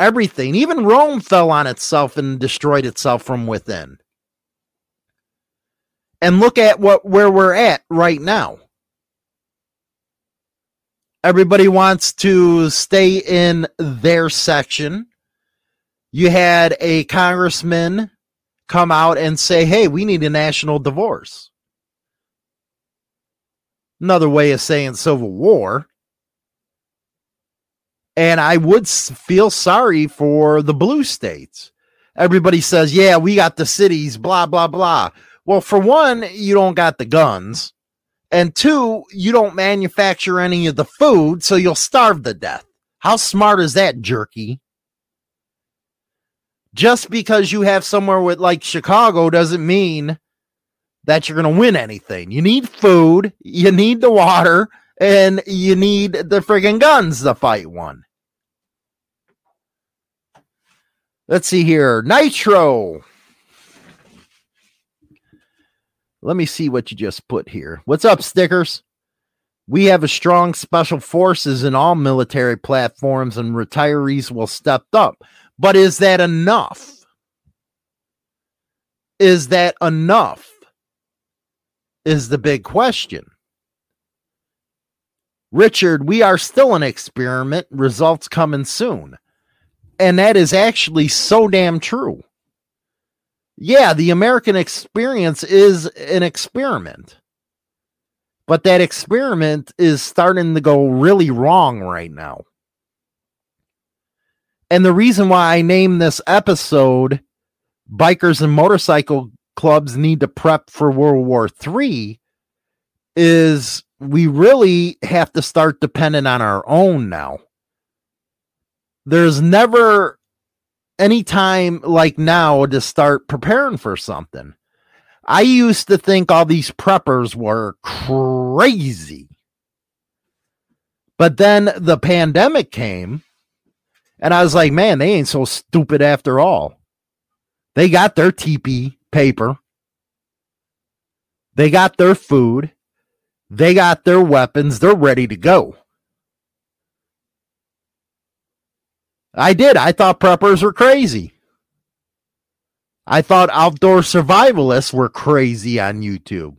Everything, even Rome fell on itself and destroyed itself from within. And look at what where we're at right now. Everybody wants to stay in their section. You had a congressman come out and say, hey, we need a national divorce. Another way of saying civil war. And I would feel sorry for the blue states. Everybody says, yeah, we got the cities, blah, blah, blah. Well, for one, you don't got the guns. And two, you don't manufacture any of the food, so you'll starve to death. How smart is that, jerky? Just because you have somewhere with like Chicago doesn't mean that you're going to win anything. You need food, you need the water, and you need the friggin' guns to fight one. Let's see here. Nitro. Let me see what you just put here. What's up, stickers? We have a strong special forces in all military platforms, and retirees will step up. But is that enough? Is that enough? Is the big question. Richard, we are still an experiment. Results coming soon. And that is actually so damn true yeah, the American experience is an experiment. But that experiment is starting to go really wrong right now. And the reason why I named this episode Bikers and Motorcycle Clubs Need to Prep for World War III is we really have to start depending on our own now. There's never any time like now to start preparing for something. I used to think all these preppers were crazy. But then the pandemic came, and I was like, man, they ain't so stupid after all. They got their TP paper, they got their food, they got their weapons, they're ready to go. I did. I thought preppers were crazy. I thought outdoor survivalists were crazy on YouTube.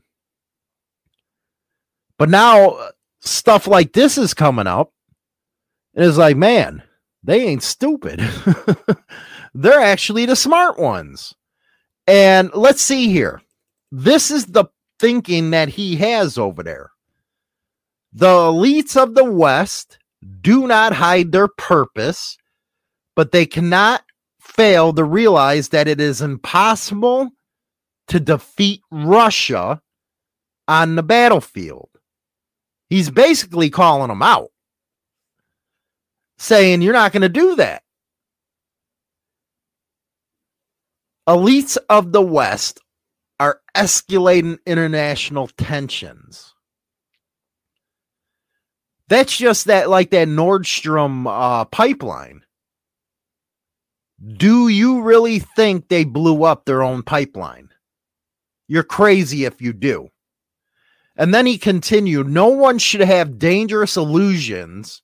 But now uh, stuff like this is coming up. And it's like, man, they ain't stupid. They're actually the smart ones. And let's see here. This is the thinking that he has over there. The elites of the West do not hide their purpose but they cannot fail to realize that it is impossible to defeat Russia on the battlefield. He's basically calling them out, saying, You're not going to do that. Elites of the West are escalating international tensions. That's just that, like that Nord Stream uh, pipeline. Do you really think they blew up their own pipeline? You're crazy if you do. And then he continued No one should have dangerous illusions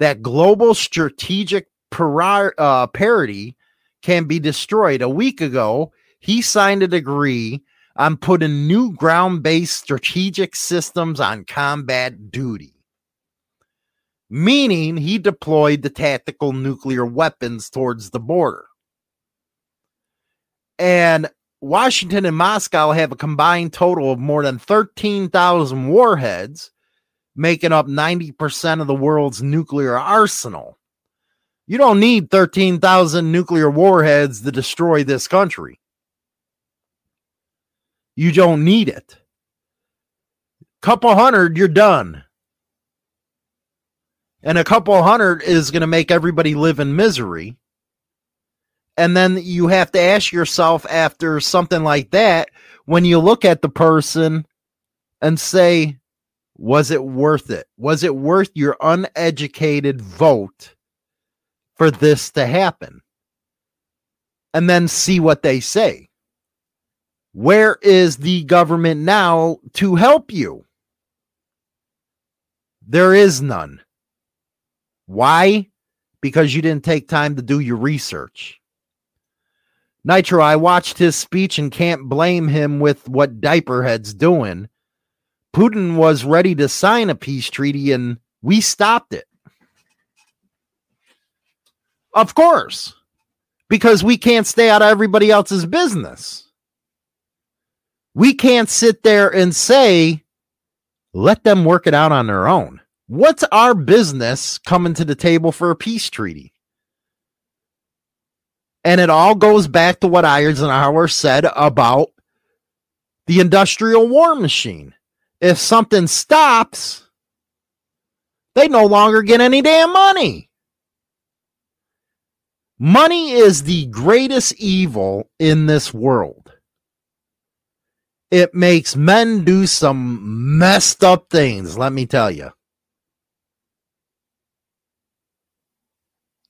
that global strategic uh, parity can be destroyed. A week ago, he signed a degree on putting new ground based strategic systems on combat duty meaning he deployed the tactical nuclear weapons towards the border. And Washington and Moscow have a combined total of more than 13,000 warheads, making up 90% of the world's nuclear arsenal. You don't need 13,000 nuclear warheads to destroy this country. You don't need it. Couple hundred, you're done and a couple hundred is going to make everybody live in misery. And then you have to ask yourself after something like that, when you look at the person and say, was it worth it? Was it worth your uneducated vote for this to happen. And then see what they say. Where is the government now to help you? There is none. Why? Because you didn't take time to do your research. Nitro, I watched his speech and can't blame him with what Diaperhead's doing. Putin was ready to sign a peace treaty and we stopped it. Of course, because we can't stay out of everybody else's business. We can't sit there and say, let them work it out on their own. What's our business coming to the table for a peace treaty? And it all goes back to what Eisenhower said about the industrial war machine. If something stops, they no longer get any damn money. Money is the greatest evil in this world. It makes men do some messed up things, let me tell you.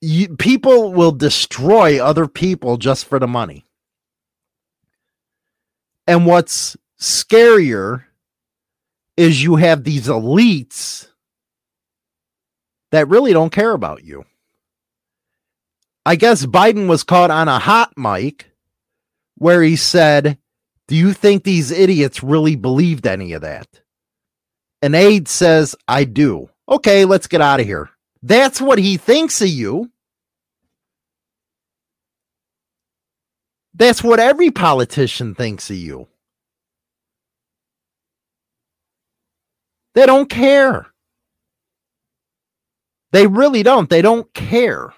you people will destroy other people just for the money. And what's scarier is you have these elites that really don't care about you. I guess Biden was caught on a hot mic where he said, Do you think these idiots really believed any of that? An aide says, I do. Okay, let's get out of here. That's what he thinks of you. That's what every politician thinks of you. They don't care. They really don't. They don't care.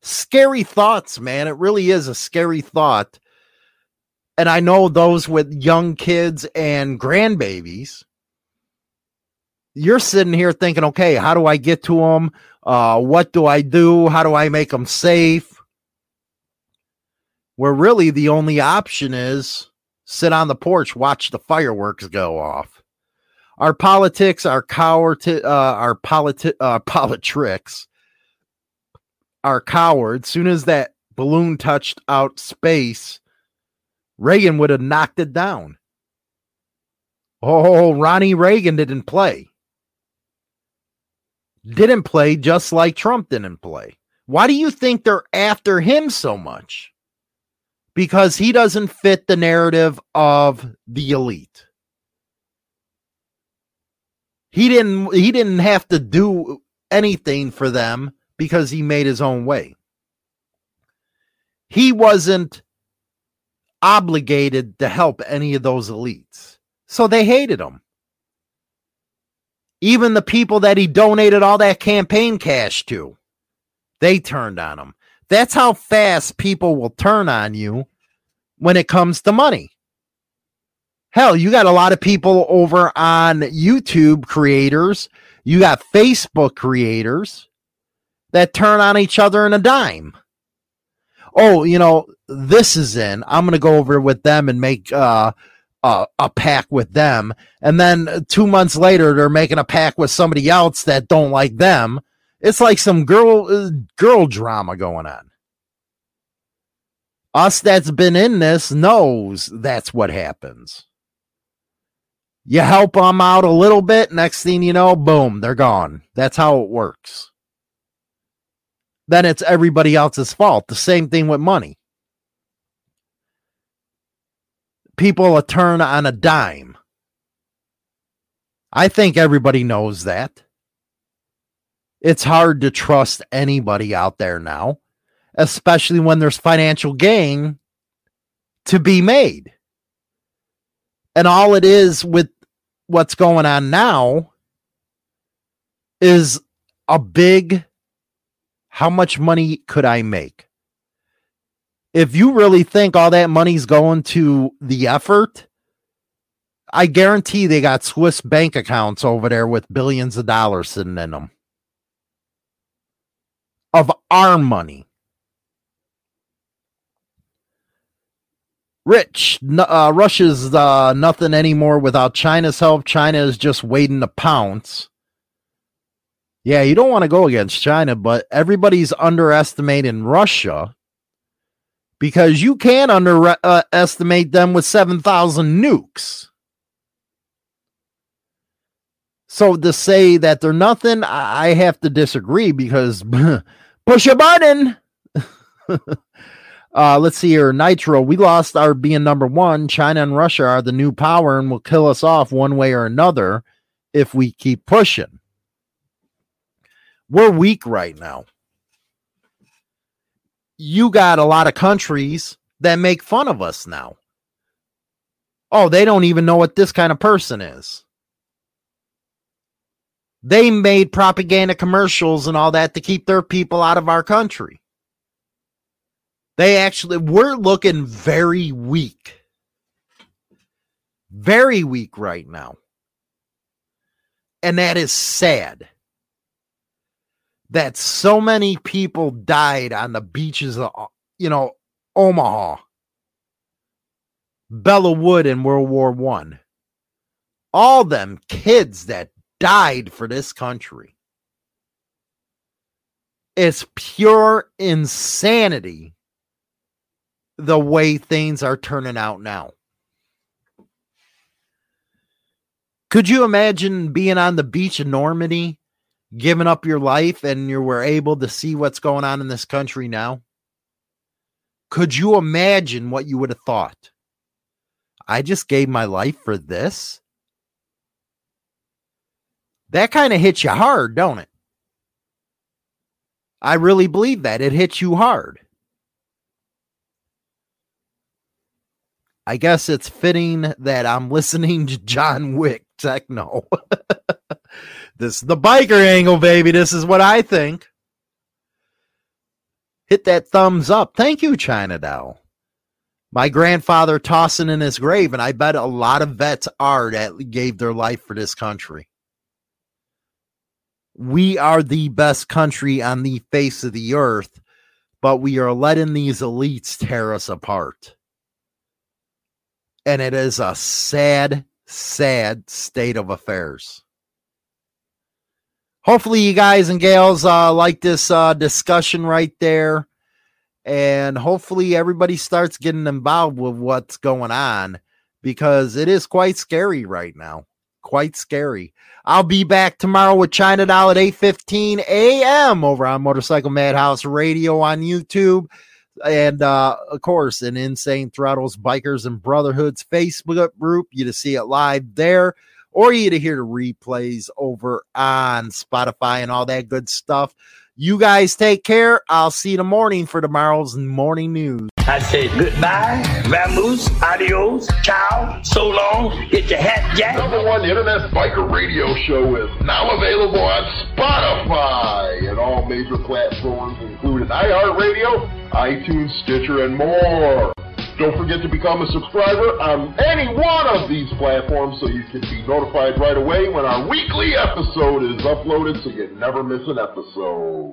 Scary thoughts, man. It really is a scary thought. And I know those with young kids and grandbabies. You're sitting here thinking, okay, how do I get to them? Uh, what do I do? How do I make them safe? Where really the only option is sit on the porch, watch the fireworks go off. Our politics, our coward, uh, our politi- uh, politics, are cowards. Soon as that balloon touched out space, Reagan would have knocked it down. Oh, Ronnie Reagan didn't play. Didn't play just like Trump didn't play. Why do you think they're after him so much? Because he doesn't fit the narrative of the elite. He didn't he didn't have to do anything for them because he made his own way. He wasn't obligated to help any of those elites. So they hated him. Even the people that he donated all that campaign cash to, they turned on him. That's how fast people will turn on you when it comes to money. Hell, you got a lot of people over on YouTube creators, you got Facebook creators that turn on each other in a dime. Oh, you know, this is in. I'm going to go over with them and make uh, uh, a pack with them. And then two months later, they're making a pack with somebody else that don't like them. It's like some girl uh, girl drama going on. Us that's been in this knows that's what happens. You help them out a little bit, next thing you know, boom, they're gone. That's how it works then it's everybody else's fault. The same thing with money. People turn on a dime. I think everybody knows that. It's hard to trust anybody out there now, especially when there's financial gain to be made. And all it is with what's going on now is a big how much money could I make? If you really think all that money's going to the effort, I guarantee they got Swiss bank accounts over there with billions of dollars sitting in them of our money. Rich, uh, Russia's uh, nothing anymore without China's help. China is just waiting to pounce. Yeah, you don't want to go against China, but everybody's underestimating Russia because you can underestimate uh, them with 7,000 nukes. So to say that they're nothing, I have to disagree because push a button. uh, let's see here. Nitro, we lost our being number one. China and Russia are the new power and will kill us off one way or another if we keep pushing. We're weak right now you got a lot of countries that make fun of us now. Oh, they don't even know what this kind of person is. They made propaganda commercials and all that to keep their people out of our country. They actually, we're looking very weak. Very weak right now. And that is sad that so many people died on the beaches of, you know, Omaha, Belleau in World War One. All them kids that died for this country. It's pure insanity the way things are turning out now. Could you imagine being on the beach in Normandy given up your life and you were able to see what's going on in this country now? Could you imagine what you would have thought? I just gave my life for this. That kind of hits you hard, don't it? I really believe that. It hits you hard. I guess it's fitting that I'm listening to John Wick techno. This is the biker angle, baby. This is what I think. Hit that thumbs up. Thank you, China Doll. My grandfather tossing in his grave, and I bet a lot of vets are that gave their life for this country. We are the best country on the face of the earth, but we are letting these elites tear us apart. And it is a sad, sad state of affairs hopefully you guys and gals uh, like this uh, discussion right there. And hopefully everybody starts getting involved with what's going on because it is quite scary right now. Quite scary. I'll be back tomorrow with china doll at 8.15 a.m over on motorcycle madhouse radio on youtube. And uh, of course an insane throttles bikers and brotherhoods facebook group. You to see it live there or you to hear the replays over on Spotify and all that good stuff. You guys take care. I'll see you in the morning for tomorrow's morning news. I say goodbye, vamoose, adios, ciao, so long, get your hat jack. Number one internet biker radio show is now available on Spotify and all major platforms, including iHeartRadio, iTunes, Stitcher, and more. Don't forget to become a subscriber on any one of these platforms so you can be notified right away when our weekly episode is uploaded so you never miss an episode.